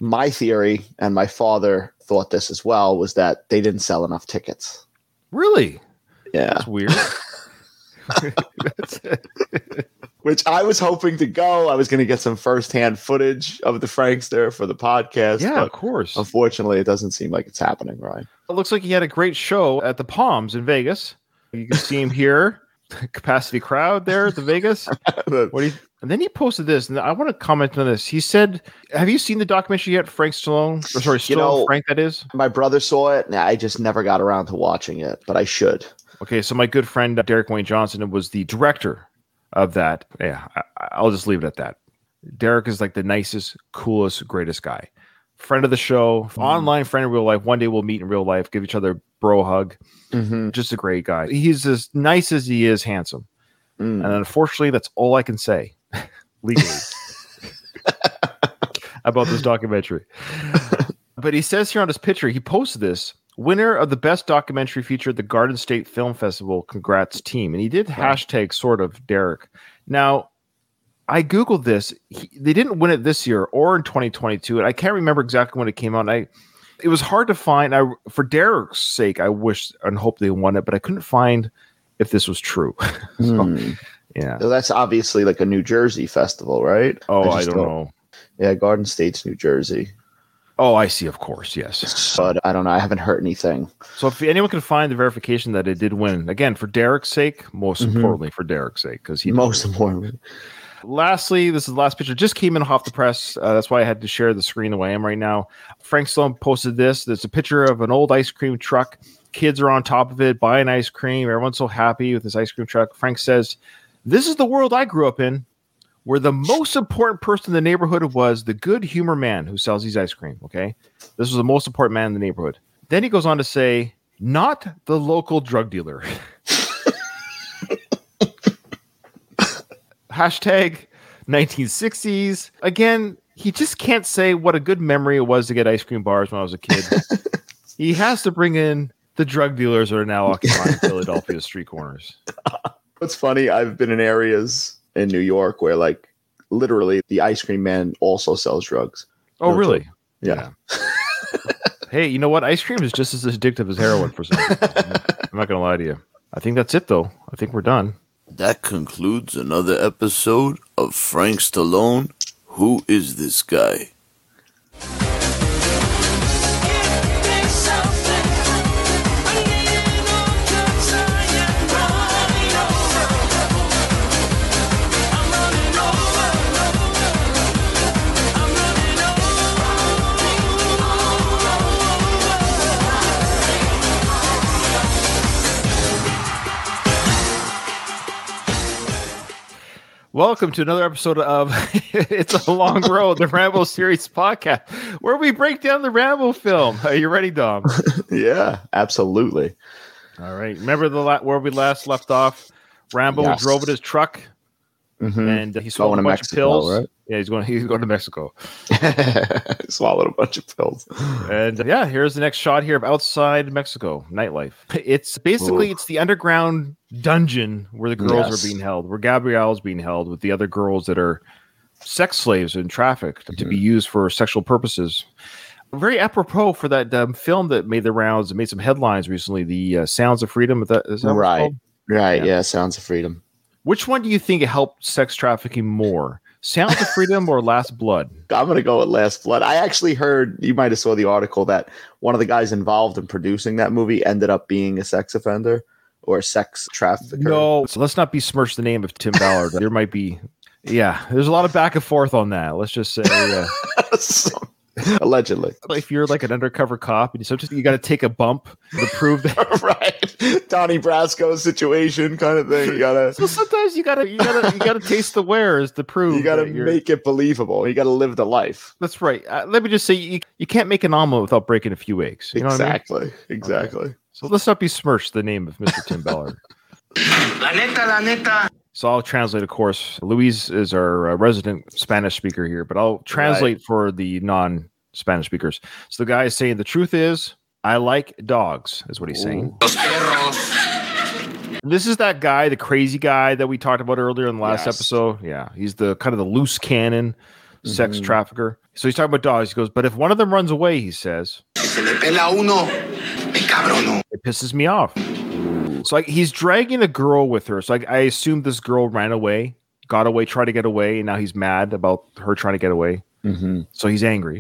My theory, and my father thought this as well, was that they didn't sell enough tickets. Really? Yeah. That's weird. That's- Which I was hoping to go. I was going to get some firsthand footage of the Frankster for the podcast. yeah, of course. unfortunately, it doesn't seem like it's happening, Ryan. It looks like he had a great show at the Palms in Vegas. You can see him here, capacity crowd there at the Vegas. What do you, and then he posted this, and I want to comment on this. He said, "Have you seen the documentary yet, Frank Stallone? Or sorry, Stallone You know- Frank? That is my brother saw it, and I just never got around to watching it, but I should. okay." So my good friend uh, Derek Wayne Johnson was the director of that. Yeah, I, I'll just leave it at that. Derek is like the nicest, coolest, greatest guy. Friend of the show, online friend in real life. One day we'll meet in real life, give each other a bro hug. Mm-hmm. Just a great guy. He's as nice as he is handsome. Mm. And unfortunately, that's all I can say legally about this documentary. but he says here on his picture, he posted this winner of the best documentary feature at the Garden State Film Festival. Congrats, team. And he did hashtag sort of Derek. Now, I Googled this. He, they didn't win it this year or in 2022. And I can't remember exactly when it came out. And I, it was hard to find. I, for Derek's sake, I wish and hope they won it, but I couldn't find if this was true. So, Hmm. yeah. So that's obviously like a New Jersey festival, right? Oh, I, just don't know. Yeah, Garden State's New Jersey. Oh, I see. Of course, yes. But I don't know. I haven't heard anything. So if anyone can find the verification that it did win, again for Derek's sake, most Mhm. importantly for Derek's sake, because he. Most importantly. Lastly, this is the last picture. Just came in off the press. Uh, that's why I had to share the screen the way I am right now. Frank Stallone posted this. There's a picture of an old ice cream truck. Kids are on top of it, buying ice cream. Everyone's so happy with this ice cream truck. Frank says, "This is the world I grew up in." Where the most important person in the neighborhood was the good humor man who sells these ice cream. Okay. This was the most important man in the neighborhood. Then he goes on to say, not the local drug dealer. Hashtag 1960s. Again, he just can't say what a good memory it was to get ice cream bars when I was a kid. he has to bring in the drug dealers that are now occupying Philadelphia's street corners. What's funny, I've been in areas in New York where like literally the ice cream man also sells drugs. Oh, No really? Yeah. Hey, you know what? Ice cream is just as addictive as heroin for some. I'm not gonna lie to you. I think that's it, though. I think we're done. That concludes another episode of Frank Stallone. Who is this guy? Welcome to another episode of It's a Long Road, the Rambo series podcast, where we break down the Rambo film. Are you ready, Dom? Yeah, absolutely. All right. Remember the la- where we last left off? Rambo Yes. drove in his truck Mhm. and he swallowed Going a to bunch Mexico, of pills. right? Yeah, he's going. He's going to Mexico. Swallowed a bunch of pills. And uh, yeah, here's the next shot here of outside Mexico nightlife. It's basically Ooh. it's the underground dungeon where the girls Yes. are being held, where Gabrielle's being held with the other girls that are sex slaves and trafficked to Mm-hmm. be used for sexual purposes. Very apropos for that um, film that made the rounds and made some headlines recently. The uh, Sounds of Freedom. That, that Right. Right. Yeah. Yeah. Sounds of freedom. Which one do you think helped sex trafficking more? Sounds of Freedom or Last Blood? I'm gonna go with Last Blood. I actually heard you might have saw the article that one of the guys involved in producing that movie ended up being a sex offender or sex trafficker. No, so let's not besmirch the name of Tim Ballard. there might be, yeah, there's a lot of back and forth on that. Let's just say, uh, allegedly. if you're like an undercover cop and you sometimes you got to take a bump to prove that. right, Donnie Brasco situation kind of thing. You gotta, So sometimes you gotta you gotta you gotta taste the wares to prove you gotta that you're- make it believable. You gotta live the life. That's right. Uh, let me just say you, you can't make an omelet without breaking a few eggs. You know what I mean? exactly, exactly. So let's not besmirch the name of Mr. Tim Ballard. La neta, la neta. So I'll translate, of course. Luis is our uh, resident Spanish speaker here, but I'll translate for the non Spanish speakers. So the guy is saying the truth is, I like dogs, is what he's saying. This is that guy, the crazy guy that we talked about earlier in the last Yes. episode. Yeah, he's the kind of the loose cannon sex Mhm. trafficker. So he's talking about dogs. He goes, but if one of them runs away, he says, Si se le pela a uno, me cabrono. it pisses me off. So like he's dragging a girl with her. So like I assume this girl ran away, got away, tried to get away, and now he's mad about her trying to get away. Mm-hmm. So he's angry.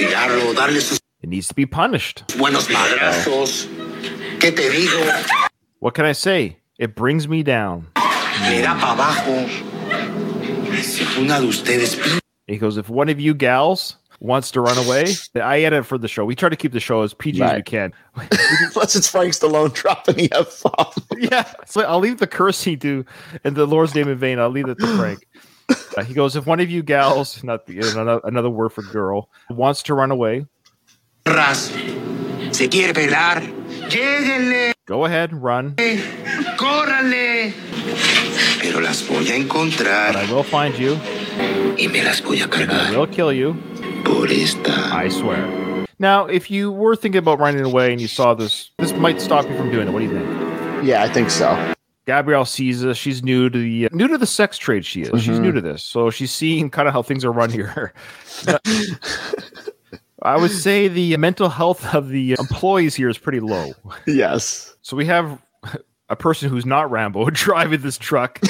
Hay que castigarlo, darle sus It needs to be punished. buenos madrazos. ¿Qué te digo? What can I say? It brings me down. Le da pa' abajo. Si una de ustedes He goes, if one of you gals wants to run away, I edit for the show. We try to keep the show as PG as we can. Plus, it's Frank Stallone dropping the F bomb. yeah. So I'll leave the cursing to in the Lord's name in vain. I'll leave it to Frank. Uh, he goes, if one of you gals, not the, another, another word for girl, wants to run away, ras. Se quiere pelar. Lléguenle, go ahead, run. córranle. Pero las voy a But I will find you. y me las voy a I cargar will kill you. por esta. I swear. Now, if you were thinking about running away and you saw this, this might stop you from doing it. What do you think? Yeah, I think so. Gabrielle sees this. She's new to the new to the sex trade. She is. She's Mhm. new to this, so she's seeing kind of how things are run here. I would say the mental health of the employees here is pretty low. Yes. So we have a person who's not Rambo driving this truck.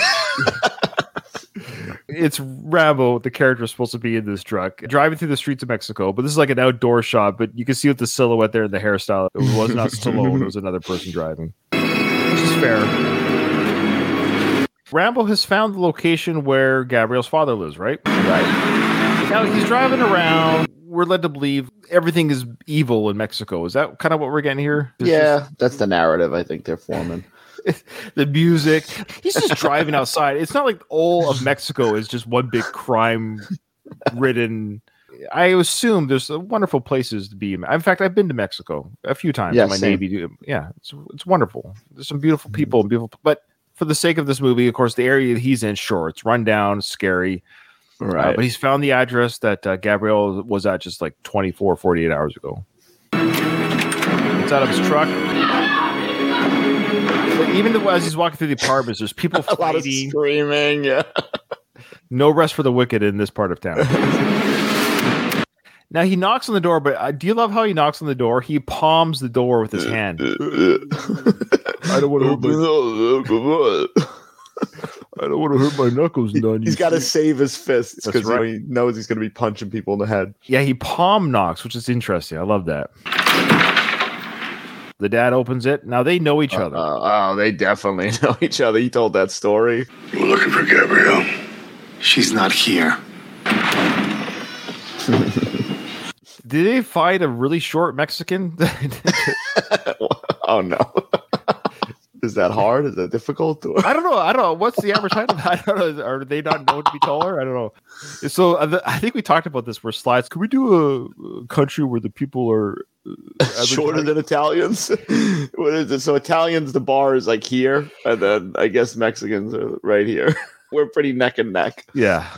it's Rambo, the character is supposed to be in this truck, driving through the streets of Mexico. But this is like an outdoor shot, but you can see with the silhouette there and the hairstyle, it was not Stallone, it was another person driving. Which is fair. Rambo has found the location where Gabrielle's father lives, right? Right. Now he's driving around. We're led to believe everything is evil in Mexico. Is that kind of what we're getting here? It's just- Yeah, that's the narrative I think they're forming. the music. He's just driving outside. It's not like all of Mexico is just one big crime ridden. I assume there's wonderful places to be. In In fact, I've been to Mexico a few times. Yeah, in my same. Navy. Yeah, it's it's wonderful. There's some beautiful people and beautiful. But for the sake of this movie, of course, the area that he's in, sure, it's run down, scary. Uh, Right. but he's found the address that uh, Gabrielle was at just like 24, 48 hours ago. Gets out of his truck. Even though as he's walking through the apartments, there's people a lot of fighting. screaming. Yeah. No rest for the wicked in this part of town. now he knocks on the door, but uh, do you love how he knocks on the door? He palms the door with his hand. I don't wanna hurt my. I don't want to hurt my knuckles, none. He's got to save his fists because right. he knows he's going to be punching people in the head. Yeah, he palm knocks, which is interesting. I love that. The dad opens it. Now they know each other. Uh, oh, they definitely know each other. He told that story. We're looking for Gabrielle. She's not here. Did they find a really short Mexican? oh no. Is that hard? Is that difficult? I don't know. I don't know. What's the average height of I don't know. Are they not known to be taller? I don't know. So uh, I think we talked about this for slides. Could we do a, country where the people are uh, Shorter height? than Italians. what is it? So Italians, the bar is like here, and then I guess Mexicans are right here. We're pretty neck and neck. Yeah,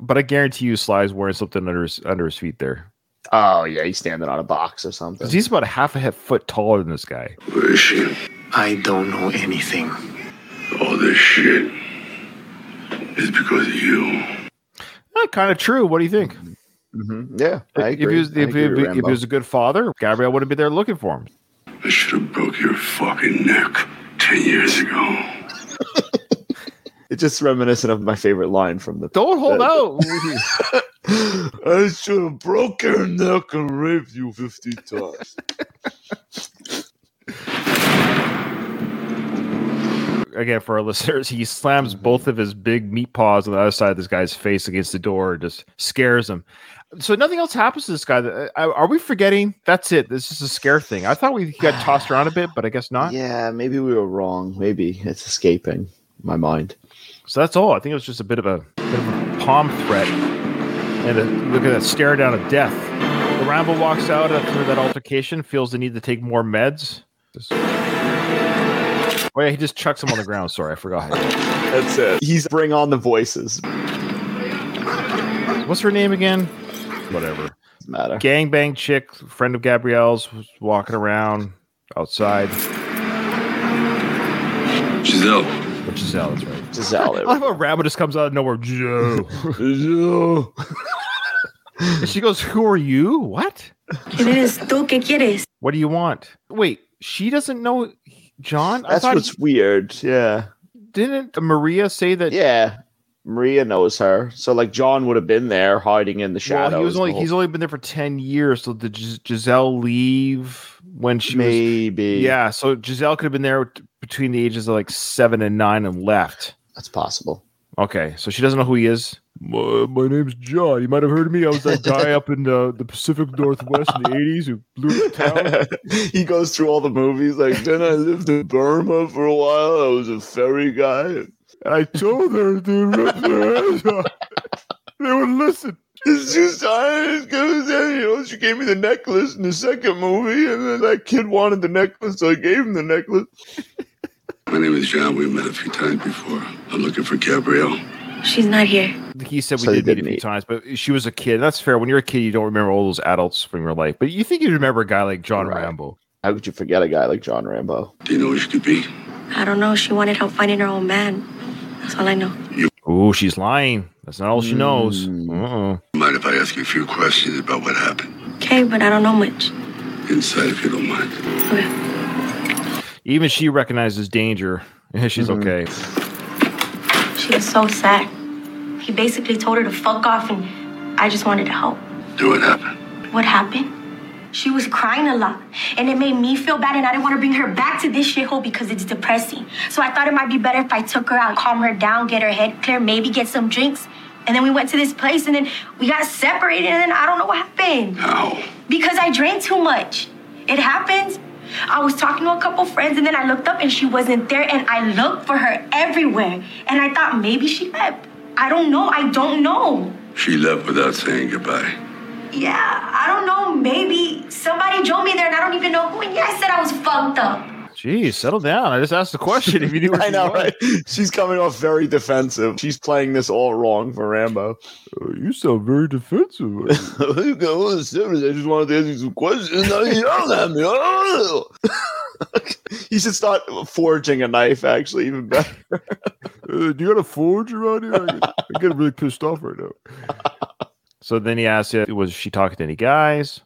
but I guarantee you, Sly's wearing something under his under his feet there Oh yeah, he's standing on a box or something. he's about a half a head foot taller than this guy. Where is she? I don't know anything. All this shit is because of you. kind of true. What do you think? Mhm. Yeah, I If agree. he was if he, agree with if he was a good father, Gabrielle wouldn't be there looking for him. I should have broke your fucking neck ten years ago. It's just reminiscent of my favorite line from the. Don't hold out. I should have broke your neck and raped you fifty times. again for our listeners, he slams both of his big meat paws on the other side of this guy's face against the door, just scares him. So nothing else happens to this guy. Uh, Are we forgetting? That's it. This is a scare thing. I thought we got tossed around a bit, but I guess not. Yeah, maybe we were wrong. Maybe it's escaping my mind. So that's all. I think it was just a bit of a, bit of a palm threat, and a, look at that stare down of death. The Rambo walks out after that altercation, feels the need to take more meds. Just- Oh yeah, he just chucks him on the ground. Sorry, I forgot. That's it. He's bring on the voices. What's her name again? Whatever. Doesn't matter. Gangbang chick, friend of Gabrielle's, was walking around outside. Giselle. But Giselle, that's right. Giselle. I love how Rambo just comes out of nowhere. Joe. Giselle. and she goes, Who are you? What? ¿Quién eres tú? ¿Qué quieres? What do you want? Wait, she doesn't know John? I That's thought what's weird. Yeah. didn't Maria say that Yeah. Maria knows her. So like John would have been there hiding in the shadows. well, he was only the whole- he's only been there for 10 years. So did Gis- Giselle leave when she was maybe. Yeah, so Giselle could have been there between the ages of like seven and nine and left. That's possible. Okay, so she doesn't know who he is. My, my name's John. You might have heard of me. I was that guy up in the, the Pacific Northwest in the 80s who blew up the town. he goes through all the movies like then I lived in Burma for a while. I was a ferry guy. And I told her to rip their heads off. They would listen. It's just I as good as any. You know, she gave me the necklace in the second movie, and then that kid wanted the necklace, so I gave him the necklace. My name is John. We've met a few times before. I'm looking for Gabrielle. She's not here. He said we So did meet a few meet. times, but she was a kid. That's fair. When you're a kid, you don't remember all those adults from your life. But you think you remember a guy like John Right. Rambo. How could you forget a guy like John Rambo? Do you know who she could be? I don't know. She wanted help finding her own man. That's all I know. Oh, she's lying. That's not all she knows. Mm. Uh-uh. Mind if I ask you a few questions about what happened? Okay, but I don't know much. Inside, if you don't mind. Okay. Even she recognizes danger. and She's Mhm. okay. She was so sad. He basically told her to fuck off, and I just wanted to help. Do what happened? What happened? She was crying a lot, and it made me feel bad, and I didn't want to bring her back to this shithole because it's depressing. So I thought it might be better if I took her out, calm her down, get her head clear, maybe get some drinks. And then we went to this place, and then we got separated, and then I don't know what happened. How? Because I drank too much. It happens. I was talking to a couple friends and then I looked up and she wasn't there and I looked for her everywhere. And I thought maybe she left. I don't know. I don't know. She left without saying goodbye. Yeah, I don't know. Maybe somebody drove me there and I don't even know who. And yeah, I said I was fucked up. Jeez, settle down. I just asked the question if you knew. where I know, right? She's coming off very defensive. She's playing this all wrong for Rambo. Uh, you sound very defensive. I just wanted to ask you some questions. Now you yelled at me. Oh. he should start forging a knife, actually, even better. Uh, do you got a forge around here? I get, I get really pissed off right now. So then he asked you, was she talking to any guys?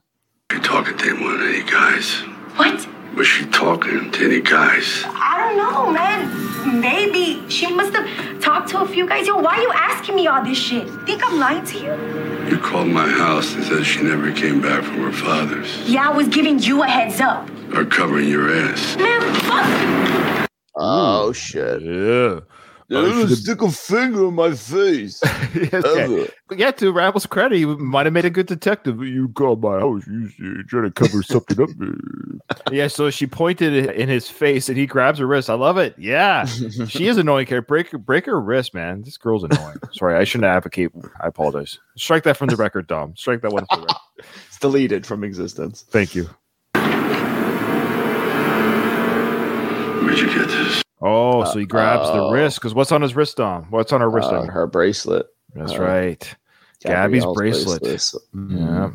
She talking to anyone, any guys? What? Was she talking to any guys? I don't know, man. Maybe she must have talked to a few guys. Yo, why are you asking me all this shit? Think I'm lying to you? You called my house and said she never came back from her father's. Yeah, I was giving you a heads up. Or covering your ass. Man, fuck. Oh, shit. Yeah. Oh, stick a finger in my face. okay. But yeah, to Rambo's credit, he might have made a good detective. You called my house. You you trying to cover something up. yeah, so she pointed it in his face and he grabs her wrist. I love it. Yeah. she is annoying. Care break break her wrist, man. This girl's annoying. Sorry, I shouldn't advocate. I apologize. Strike that from the record, Dom. Strike that one from the record. It's deleted from existence. Thank you. Where'd you get this? Oh, so he grabs the oh. wrist because what's on his wrist, Dom? What's on her wrist? Uh, her bracelet. That's uh, right. Gabby's Gabrielle's bracelet. bracelet. Yeah.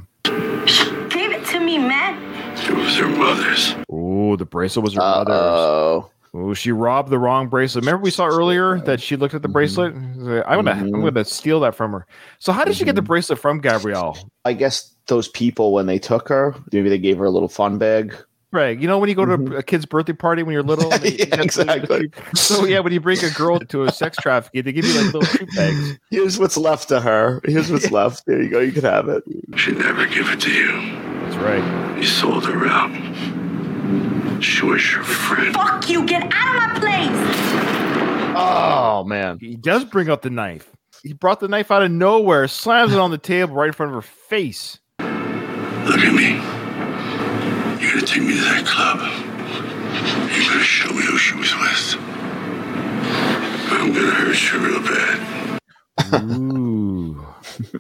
Give it to me, man. It was her mother's. Oh, the bracelet was her mother's. Oh, Oh, she robbed the wrong bracelet. Remember we saw earlier that she looked at the bracelet. I'm gonna, I'm Mhm. gonna steal that from her. So how did she get the bracelet from Gabrielle? I guess those people when they took her, maybe they gave her a little fun bag. Greg, you know when you go to a mm-hmm. kid's birthday party when you're little. they- Yeah, that's the- the- exactly. so yeah, when you bring a girl to a sex trafficking, they give you like little treat bags. Here's what's left to her. Here's what's left. There you go. You can have it. She never give it to you. That's right. You sold her out. She was your friend. Fuck you! Get out of my place! Oh man. He does bring out the knife. He brought the knife out of nowhere, slams it on the table right in front of her face. Look at me. You're gonna take me to that club. You're gonna show me who she was with. I'm gonna hurt you real bad. Ooh.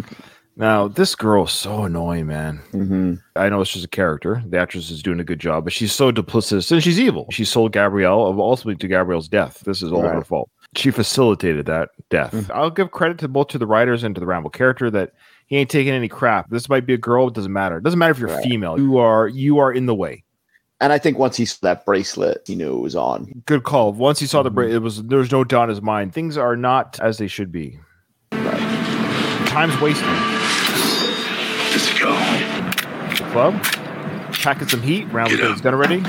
now, this girl is so annoying, man. Mm-hmm. I know it's just a character. The actress is doing a good job, but she's so duplicitous and she's evil. She sold Gabrielle ultimately to Gabrielle's death. This is all her fault. She facilitated that death. Mm. I'll give credit to both to the writers and to the Rambo character that he ain't taking any crap. This might be a girl, it doesn't matter. It doesn't matter if you're Right. female. You are you are in the way. And I think once he saw that bracelet, he knew it was on. Good call. Once he saw the bracelet, mm-hmm. it was there was no doubt in his mind. Things are not as they should be. Time's wasted. Let's go. the club, packing some heat. Round with his gun ready.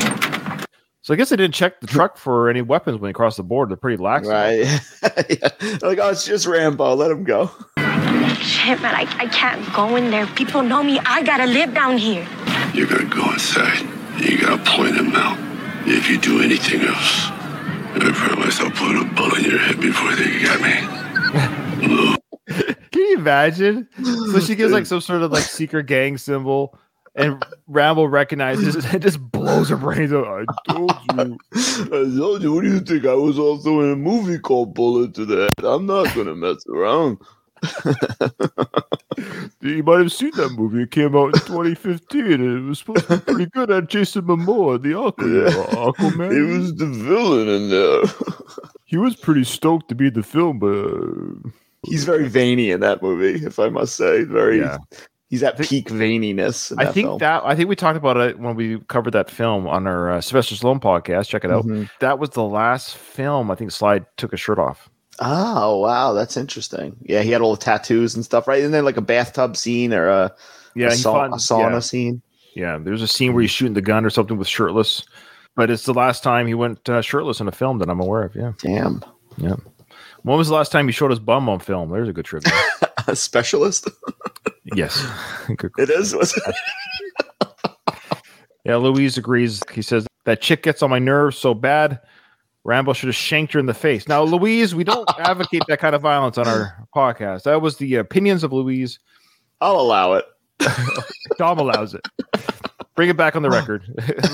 So I guess they didn't check the truck for any weapons when they crossed the board. They're pretty lax. Right. yeah. Like, oh, it's just Rambo. Let him go. Shit, man, I, I can't go in there. People know me. I gotta live down here. You gotta go inside. You gotta point him out. If you do anything else, I promise I'll put a bullet in your head before they get me. Can you imagine? So she gives like some sort of like secret gang symbol, and Rambo recognizes it and just blows her brains out. I told you. I told you. What do you think? I was also in a movie called Bullet to the Head. I'm not gonna mess around. You might have seen that movie. It came out in 2015, and it was supposed to be pretty good. Had Jason Momoa, the Aquaman. Aquaman. He was the villain in there. He was pretty stoked to be in the film, but uh, He's very veiny in that movie, if I must say. Very. Yeah. He's at peak veininess. in I think film. that I think we talked about it when we covered that film on our uh, Sylvester Stallone podcast. Check it out. Mhm. That was the last film I think Slide took a shirt off. Oh wow, that's interesting. Yeah, he had all the tattoos and stuff, right? And then like a bathtub scene or a Yeah, a, sa- a sauna yeah. scene. Yeah, there's a scene where he's shooting the gun or something with shirtless, but it's the last time he went uh, shirtless in a film that I'm aware of. Yeah, Damn, yeah. When was the last time he showed his bum on film? There's a good trivia. a specialist. yes, It is. Yeah. Louise agrees. He says that chick gets on my nerves so bad. Rambo should have shanked her in the face. Now, Louise, we don't advocate that kind of violence on our podcast. That was the opinions of Louise. I'll allow it. Dom allows it. Bring it back on the record.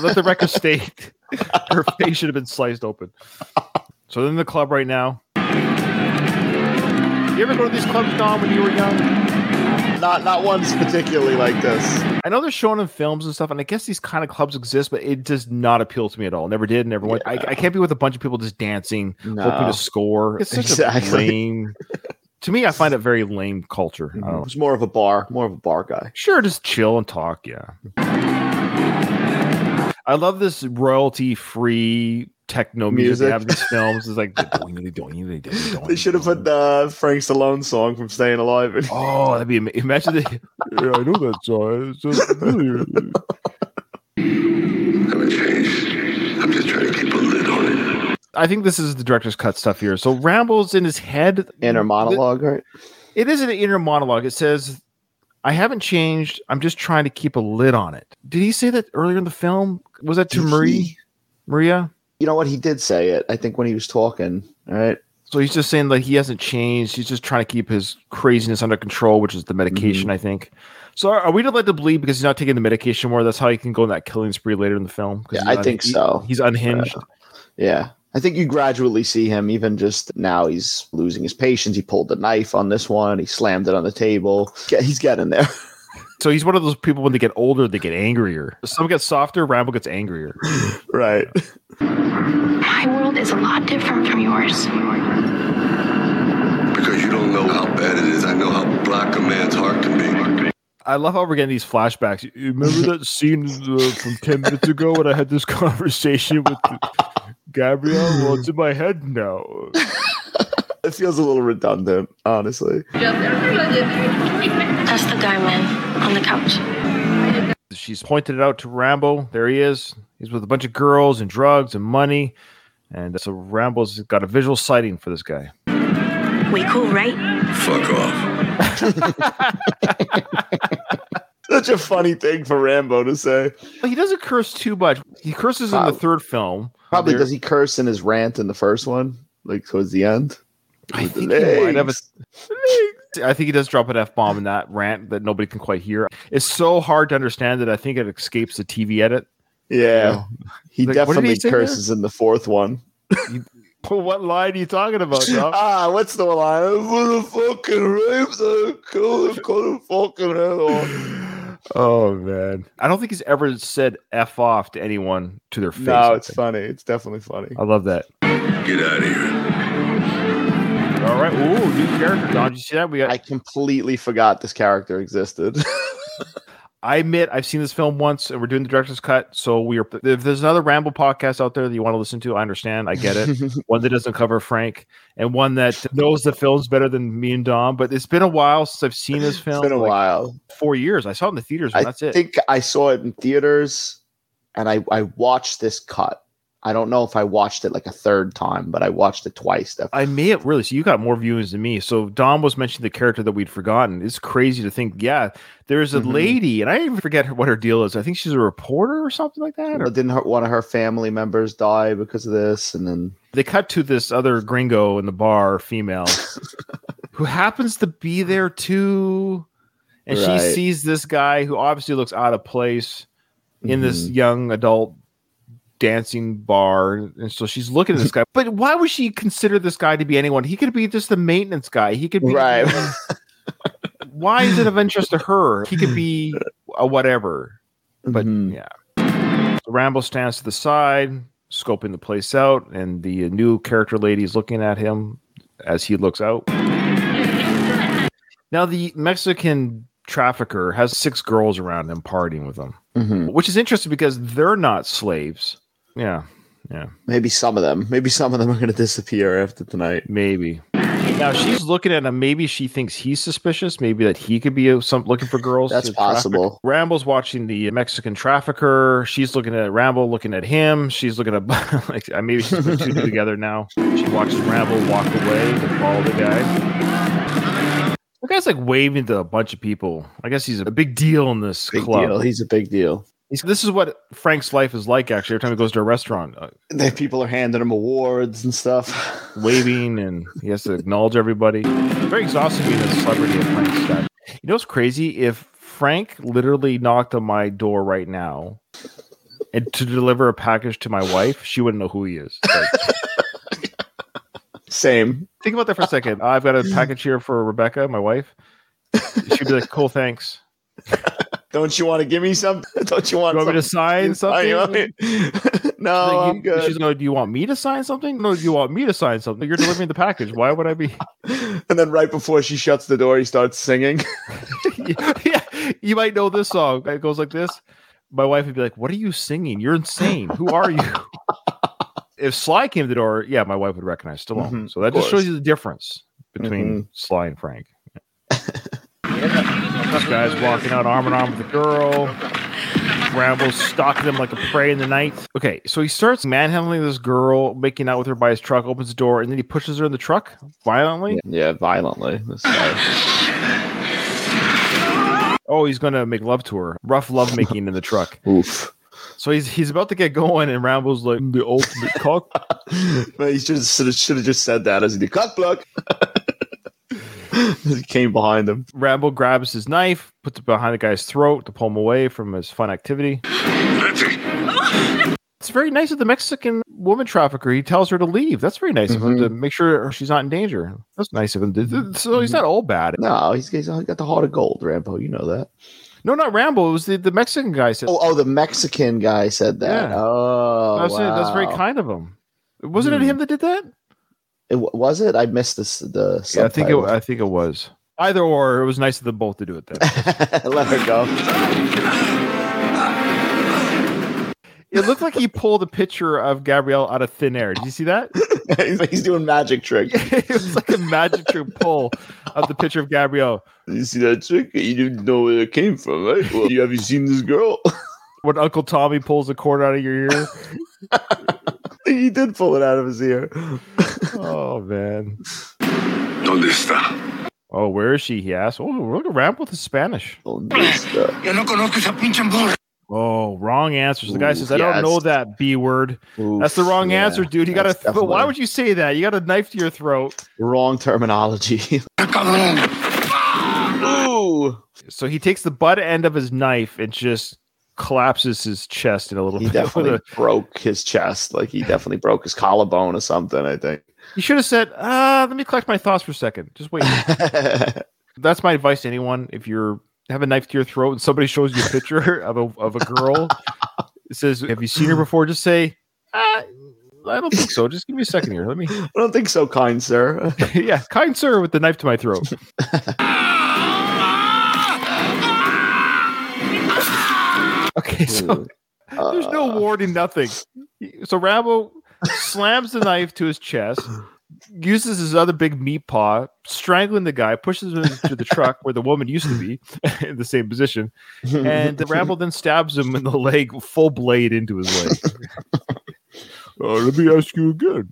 Let the record state her face should have been sliced open. So they're in the club right now. You ever go to these clubs, Dom, when you were young? Not not ones particularly like this. I know they're shown in films and stuff, and I guess these kind of clubs exist, but it does not appeal to me at all. Never did, never went. I, I can't be with a bunch of people just dancing, hoping to score. It's such Exactly. a lame. to me, I find it very lame culture. I don't know. He's more of a bar, more of a bar guy. Sure, just chill and talk. Yeah. I love this royalty free techno music, Music. they have in these films. It's like doing, doing, doing, They should have put the Frank Stallone song from Staying Alive. in. Oh, that'd be amazing. Imagine they, yeah, I know that song. It's so familiar. Haven't changed. I'm just trying to keep a lid on it. I think this is the director's cut stuff here. So Rambo's in his head. Inner monologue, right? It is an inner monologue. It says, I haven't changed. I'm just trying to keep a lid on it. Did he say that earlier in the film? Was that to Did Marie? he? Maria? You know what? He did say it. I think when he was talking. All right. So he's just saying like he hasn't changed. He's just trying to keep his craziness under control, which is the Mm-hmm. medication, I think. So are, are we to let to bleed because he's not taking the medication more? That's how he can go in that killing spree later in the film. Yeah, I un- think he- so. He's unhinged. Yeah. I think you gradually see him, even just now, he's losing his patience. He pulled the knife on this one. He slammed it on the table. He's getting there. So he's one of those people when they get older, they get angrier. Some get softer. Rambo gets angrier. right. My world is a lot different from yours. Because you don't know how bad it is. I know how black a man's heart can be. I love how we're getting these flashbacks. You remember that scene uh, from 10 minutes ago when I had this conversation with Gabrielle? Well, it's in my head now. It feels a little redundant, honestly. That's the guy, man, on the couch. She's pointed it out to Rambo. There he is. He's with a bunch of girls and drugs and money. And so Rambo's got a visual sighting for this guy. We cool, right? Fuck off. Such a funny thing for Rambo to say. But he doesn't curse too much. He curses in the third film. Probably There- does he curse in his rant in the first one, like towards the end? I think he might have a. I think he does drop an F bomb in that rant that nobody can quite hear. It's so hard to understand that I think it escapes the TV edit. Yeah, he Like, what did he definitely there? curses in the fourth one. what line are you talking about, Doc? ah, what's the line? I'm gonna fucking rape the kill the cut the fucking head off. Oh man, I don't think he's ever said "f off" to anyone to their face. No, it's funny. It's definitely funny. I love that. Get out of here. All right, ooh, new character. Dom, did you see that? We got. I completely forgot this character existed. I admit I've seen this film once, and we're doing the director's cut. So we are. If there's another Rambo podcast out there that you want to listen to, I understand. I get it. one that doesn't cover Frank, and one that knows the films better than me and Dom. But it's been a while since I've seen this film. it's been a like while. Four years. I saw it in the theaters. I that's it. think I saw it in theaters, and I I watched this cut. I don't know if I watched it like a third time, but I watched it twice. Definitely. I may have really. So you got more viewings than me. So Dom was mentioning the character that we'd forgotten. It's crazy to think. Yeah, there's a Mhm. lady, and I even forget what her deal is. I think she's a reporter or something like that. Or didn't her, one of her family members die because of this? And then they cut to this other gringo in the bar, female, who happens to be there too, and Right. she sees this guy who obviously looks out of place in this Mhm. young adult dancing bar, and so she's looking at this guy. But why would she consider this guy to be anyone? He could be just the maintenance guy. He could be Right. why is it of interest to her? He could be a whatever. But Mhm. yeah. So Rambo stands to the side, scoping the place out, and the new character lady is looking at him as he looks out. Now, the Mexican trafficker has six girls around him partying with him, Mhm. which is interesting because they're not slaves. Yeah, yeah, maybe some of them, maybe some of them are going to disappear after tonight. maybe. Now she's looking at him. Maybe she thinks he's suspicious. Maybe that he could be uh, some looking for girls. That's to traffic. possible. Rambo's watching the Mexican trafficker. She's looking at Rambo, looking at him. She's looking at like maybe she's put two two together now. She watches Rambo walk away to follow the guy. The guy's like waving to a bunch of people. I guess he's a big deal in this Big club. deal. He's a big deal. He's, this is what Frank's life is like. Actually, every time he goes to a restaurant, uh, The people are handing him awards and stuff. waving, and he has to acknowledge everybody. It's very exhausting being a celebrity at Frank's guy. You know what's crazy? If Frank literally knocked on my door right now and to deliver a package to my wife, she wouldn't know who he is. Like, Same. think about that for a second. I've got a package here for Rebecca, my wife. She'd be like, "Cool, thanks." Don't you want to give me something? Don't you want, You want me to sign something? no, Like, you- good. She's going, "Do you want me to sign something?" No, do you want me to sign something? You're delivering the package. Why would I be? and then right before she shuts the door, he starts singing. yeah, you might know this song. It goes like this. My wife would be like, "What are you singing? You're insane. Who are you?" if Sly came to the door, yeah, my wife would recognize Stallone. Mhm, so that just shows you the difference between Sly and Frank. This guy's walking out arm in arm with a girl. Rambo's stalking him like a prey in the night. Okay, so he starts manhandling this girl, making out with her by his truck, opens the door, and then he pushes her in the truck violently. yeah, violently. This guy. Oh, he's gonna make love to her. Rough love making in the truck. Oof. So he's he's about to get going, and Rambo's like the ultimate cock. But he should should have just said that as the cock block. he came behind him. Rambo grabs his knife, puts it behind the guy's throat to pull him away from his fun activity. It's very nice of the Mexican woman trafficker. He tells her to leave. That's very nice of him to make sure she's not in danger. That's nice of him. So he's not all bad. No, he's, he's got the heart of gold, Rambo. You know that. No, not Rambo. It was the, the Mexican guy said. Oh, oh, the Mexican guy said that. Yeah. Oh, that's, it. that's very kind of him. Wasn't Hmm. it him that did that? It, was it? I missed this. The Yeah, I think it. I think it was. Either or, it was nice of them both to do it then. Let her go. It looked like he pulled a picture of Gabrielle out of thin air. Did you see that? he's, he's doing magic tricks. it was like a magic trick pull of the picture of Gabrielle. You see that trick? You didn't know where it came from, right? Well, you have you seen this girl? When Uncle Tommy pulls the cord out of your ear. he did pull it out of his ear. Oh man. ¿Dónde está? Oh, where is she? He asked. Oh, look at Rambo with his Spanish. Oh, wrong answer. So the guy Ooh, says, "I don't know that B word." That's the wrong yeah, answer, dude. You got to. that's But why would you say that? You got a knife to your throat. wrong terminology? Ooh, So he takes the butt end of his knife and just collapses his chest in a little he bit. definitely broke his chest. Like he definitely broke his collarbone or something. I think. you should have said, uh, "Let me collect my thoughts for a second. Just wait." That's my advice to anyone. If you're have a knife to your throat and somebody shows you a picture of a of a girl, it says, "Have you seen her before?" Just say, uh, "I don't think so. Just give me a second here. Let me." I don't think so, kind sir. yeah, kind sir, with the knife to my throat. Okay, so there's no Uh, warning, nothing. So Rambo slams the knife to his chest, uses his other big meat paw, strangling the guy, pushes him into the truck where the woman used to be in the same position, and the Rambo then stabs him in the leg, full blade into his leg. Uh, let me ask you again.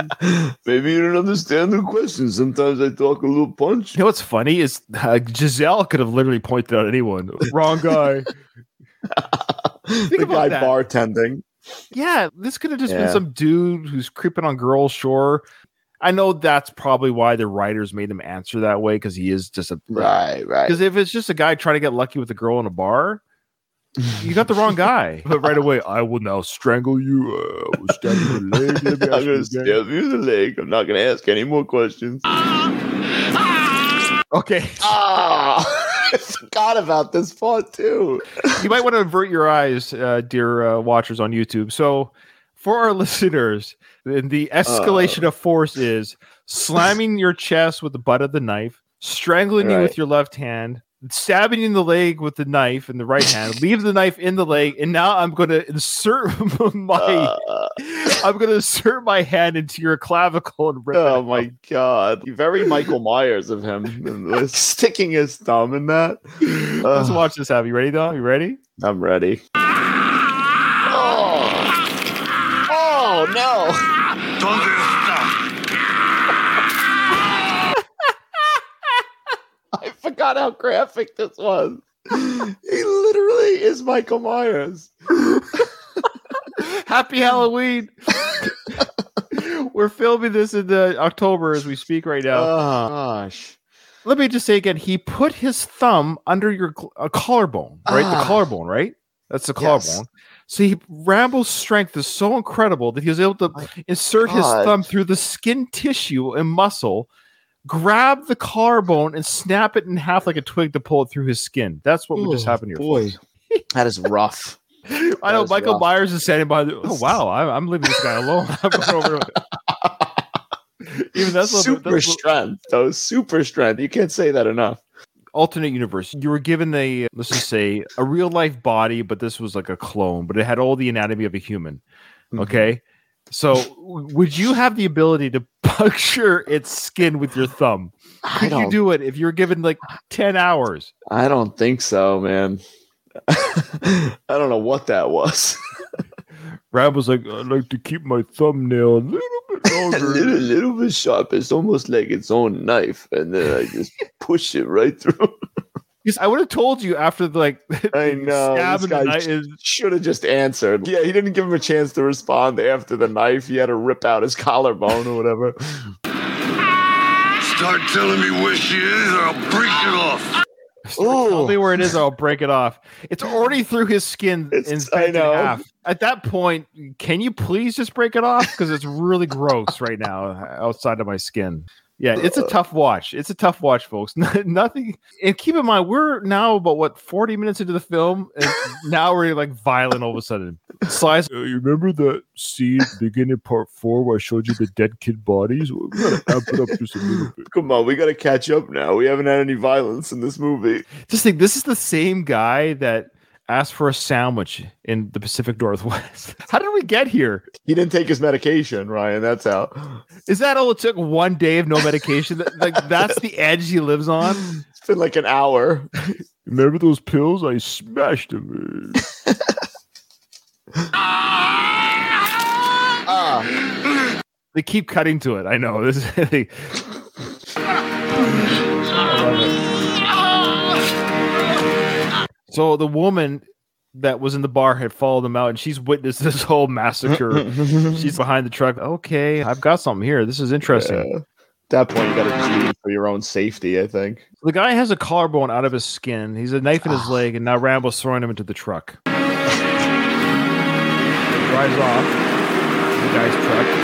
Maybe you don't understand the question. Sometimes I talk a little punch. You know what's funny is uh, Giselle could have literally pointed out anyone. Wrong guy. the about guy that. bartending. Yeah, this could have just been some dude who's creeping on girls. Sure, I know that's probably why the writers made him answer that way because he is just a Right, right. Because if it's just a guy trying to get lucky with a girl in a bar, you got the wrong guy. But right away, I will now strangle you. Uh, I will stab you in the leg. I'm gonna stab you in the leg. I'm not gonna ask any more questions. Okay, Ah, I forgot about this part too. you might want to avert your eyes, uh, dear uh, watchers on YouTube. So, for our listeners, the, the escalation of force is slamming your chest with the butt of the knife, strangling you with your left hand, stabbing in the leg with the knife in the right hand, leave the knife in the leg, and now I'm going to insert my Uh, I'm going to insert my hand into your clavicle and rip it oh out. my god, very Michael Myers of him, sticking his thumb in that. Let's watch this. Have you ready, though? You ready? I'm ready. Oh, oh no! ¿Dónde forgot how graphic this was. He literally is Michael Myers. Happy Halloween. We're filming this in the October as we speak right now. Oh gosh. Let me just say again, he put his thumb under your cl- uh, collarbone, right? The Ah. collarbone, right? That's the Yes. collarbone. So he Rambo's strength is so incredible that he was able to insert his thumb through the skin tissue and muscle, grab the car bone and snap it in half like a twig to pull it through his skin. That's what just Oh, happened here. boy. That is rough. I know Michael rough. Myers is standing by. The, oh wow, I'm, I'm leaving this guy alone. I'm going over. Even that's a little super that's strength, though. Super strength. You can't say that enough. alternate universe. You were given a let's just say a real life body, but this was like a clone, but it had all the anatomy of a human. Mm-hmm. Okay, so would you have the ability to puncture its skin with your thumb? Could you don't. it if you were given like ten hours? I don't think so, man. I don't know what that was. Rab was like, I'd like to keep my thumbnail a little bit a longer. little, little bit sharp. It's almost like its own knife, and then I just push it right through. Because I would have told you after the, like I know. This in the guy knife is should have just answered. Yeah, he didn't give him a chance to respond after the knife. He had to rip out his collarbone or whatever. Start telling me where she is, or I'll break it off. Tell me where it is, or I'll break it off. It's already through his skin It's- I know. half. At that point, can you please just break it off? Because it's really gross right now outside of my skin. Yeah, it's a tough watch. It's a tough watch, folks. Nothing. And keep in mind, we're now about what forty minutes into the film, and now we're like violent all of a sudden. Slice. Uh, you remember that scene beginning part four where I showed you the dead kid bodies? We gotta amp it up just a little bit. Come on, we got to catch up now. We haven't had any violence in this movie. Just think, this is the same guy that asked for a sandwich in the Pacific Northwest. How did we get here? He didn't take his medication, Ryan. That's how. Is that all it took? One day of no medication? Like that's the edge he lives on. It's been like an hour. Remember those pills? I smashed them. Ah, They keep cutting to it. I know this. They, So the woman that was in the bar had followed them out, and she's witnessed this whole massacre. she's behind the truck. Okay, I've got something here. This is interesting. Yeah. At that point, you got to G for your own safety. I think. The guy has a collarbone out of his skin. He's a knife in his ah. leg, and now Rambo's throwing him into the truck. Drives off the guy's truck.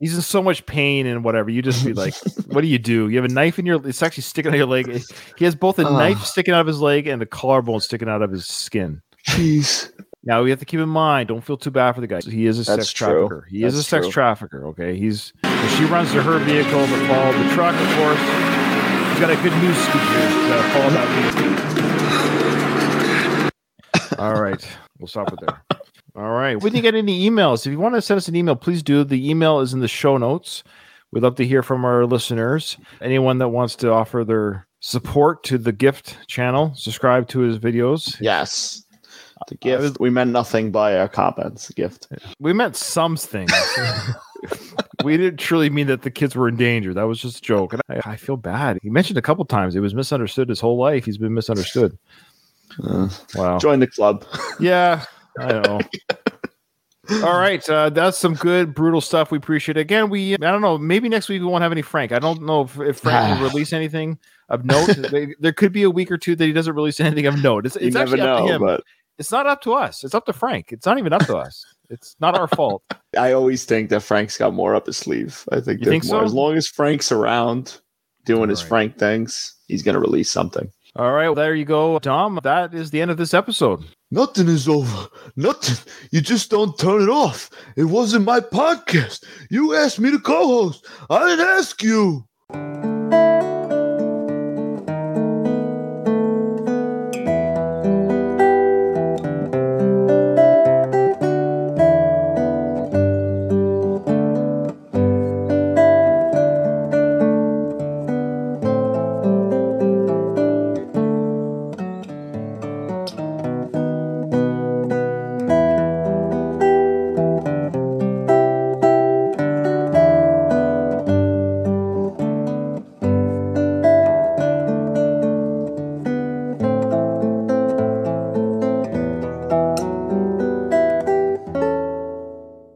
He's in so much pain and whatever. You just be like, "What do you do? You have a knife in your. It's actually sticking out of your leg. He has both a Ugh. knife sticking out of his leg and a collarbone sticking out of his skin." Jeez. Now we have to keep in mind. Don't feel too bad for the guy. He is a That's sex true. trafficker. He is a That's sex true. trafficker. Okay, he's she runs to her vehicle to follow the truck. Of course, he's got a good news scoop here. To follow that. All right, we'll stop it there. All right. We didn't get any emails. If you want to send us an email, please do. The email is in the show notes. We'd love to hear from our listeners. Anyone that wants to offer their support to the gift channel, subscribe to his videos. Yes. The uh, gift. we meant nothing by our comments. The gift. We meant some things. we didn't truly mean that the kids were in danger. That was just a joke. And I, I feel bad. He mentioned a couple times it was misunderstood his whole life. He's been misunderstood. Uh, Wow. Join the club. Yeah, I know. All right, uh, that's some good brutal stuff. We appreciate it. Again, we I don't know. Maybe next week we won't have any Frank. I don't know if, if Frank will release anything of note. There- there could be a week or two that he doesn't release anything of note. It's, it's never actually up to him. but It's not up to us. It's up to Frank. It's not even up to us. It's not our fault. I always think that Frank's got more up his sleeve. I think, You think more. so? As long as Frank's around doing his Right. Frank things, he's gonna release something. All right, well, there you go, Dom. That is the end of this episode. Nothing is over. Nothing. You just don't turn it off. It wasn't my podcast. You asked me to co host. I didn't ask you.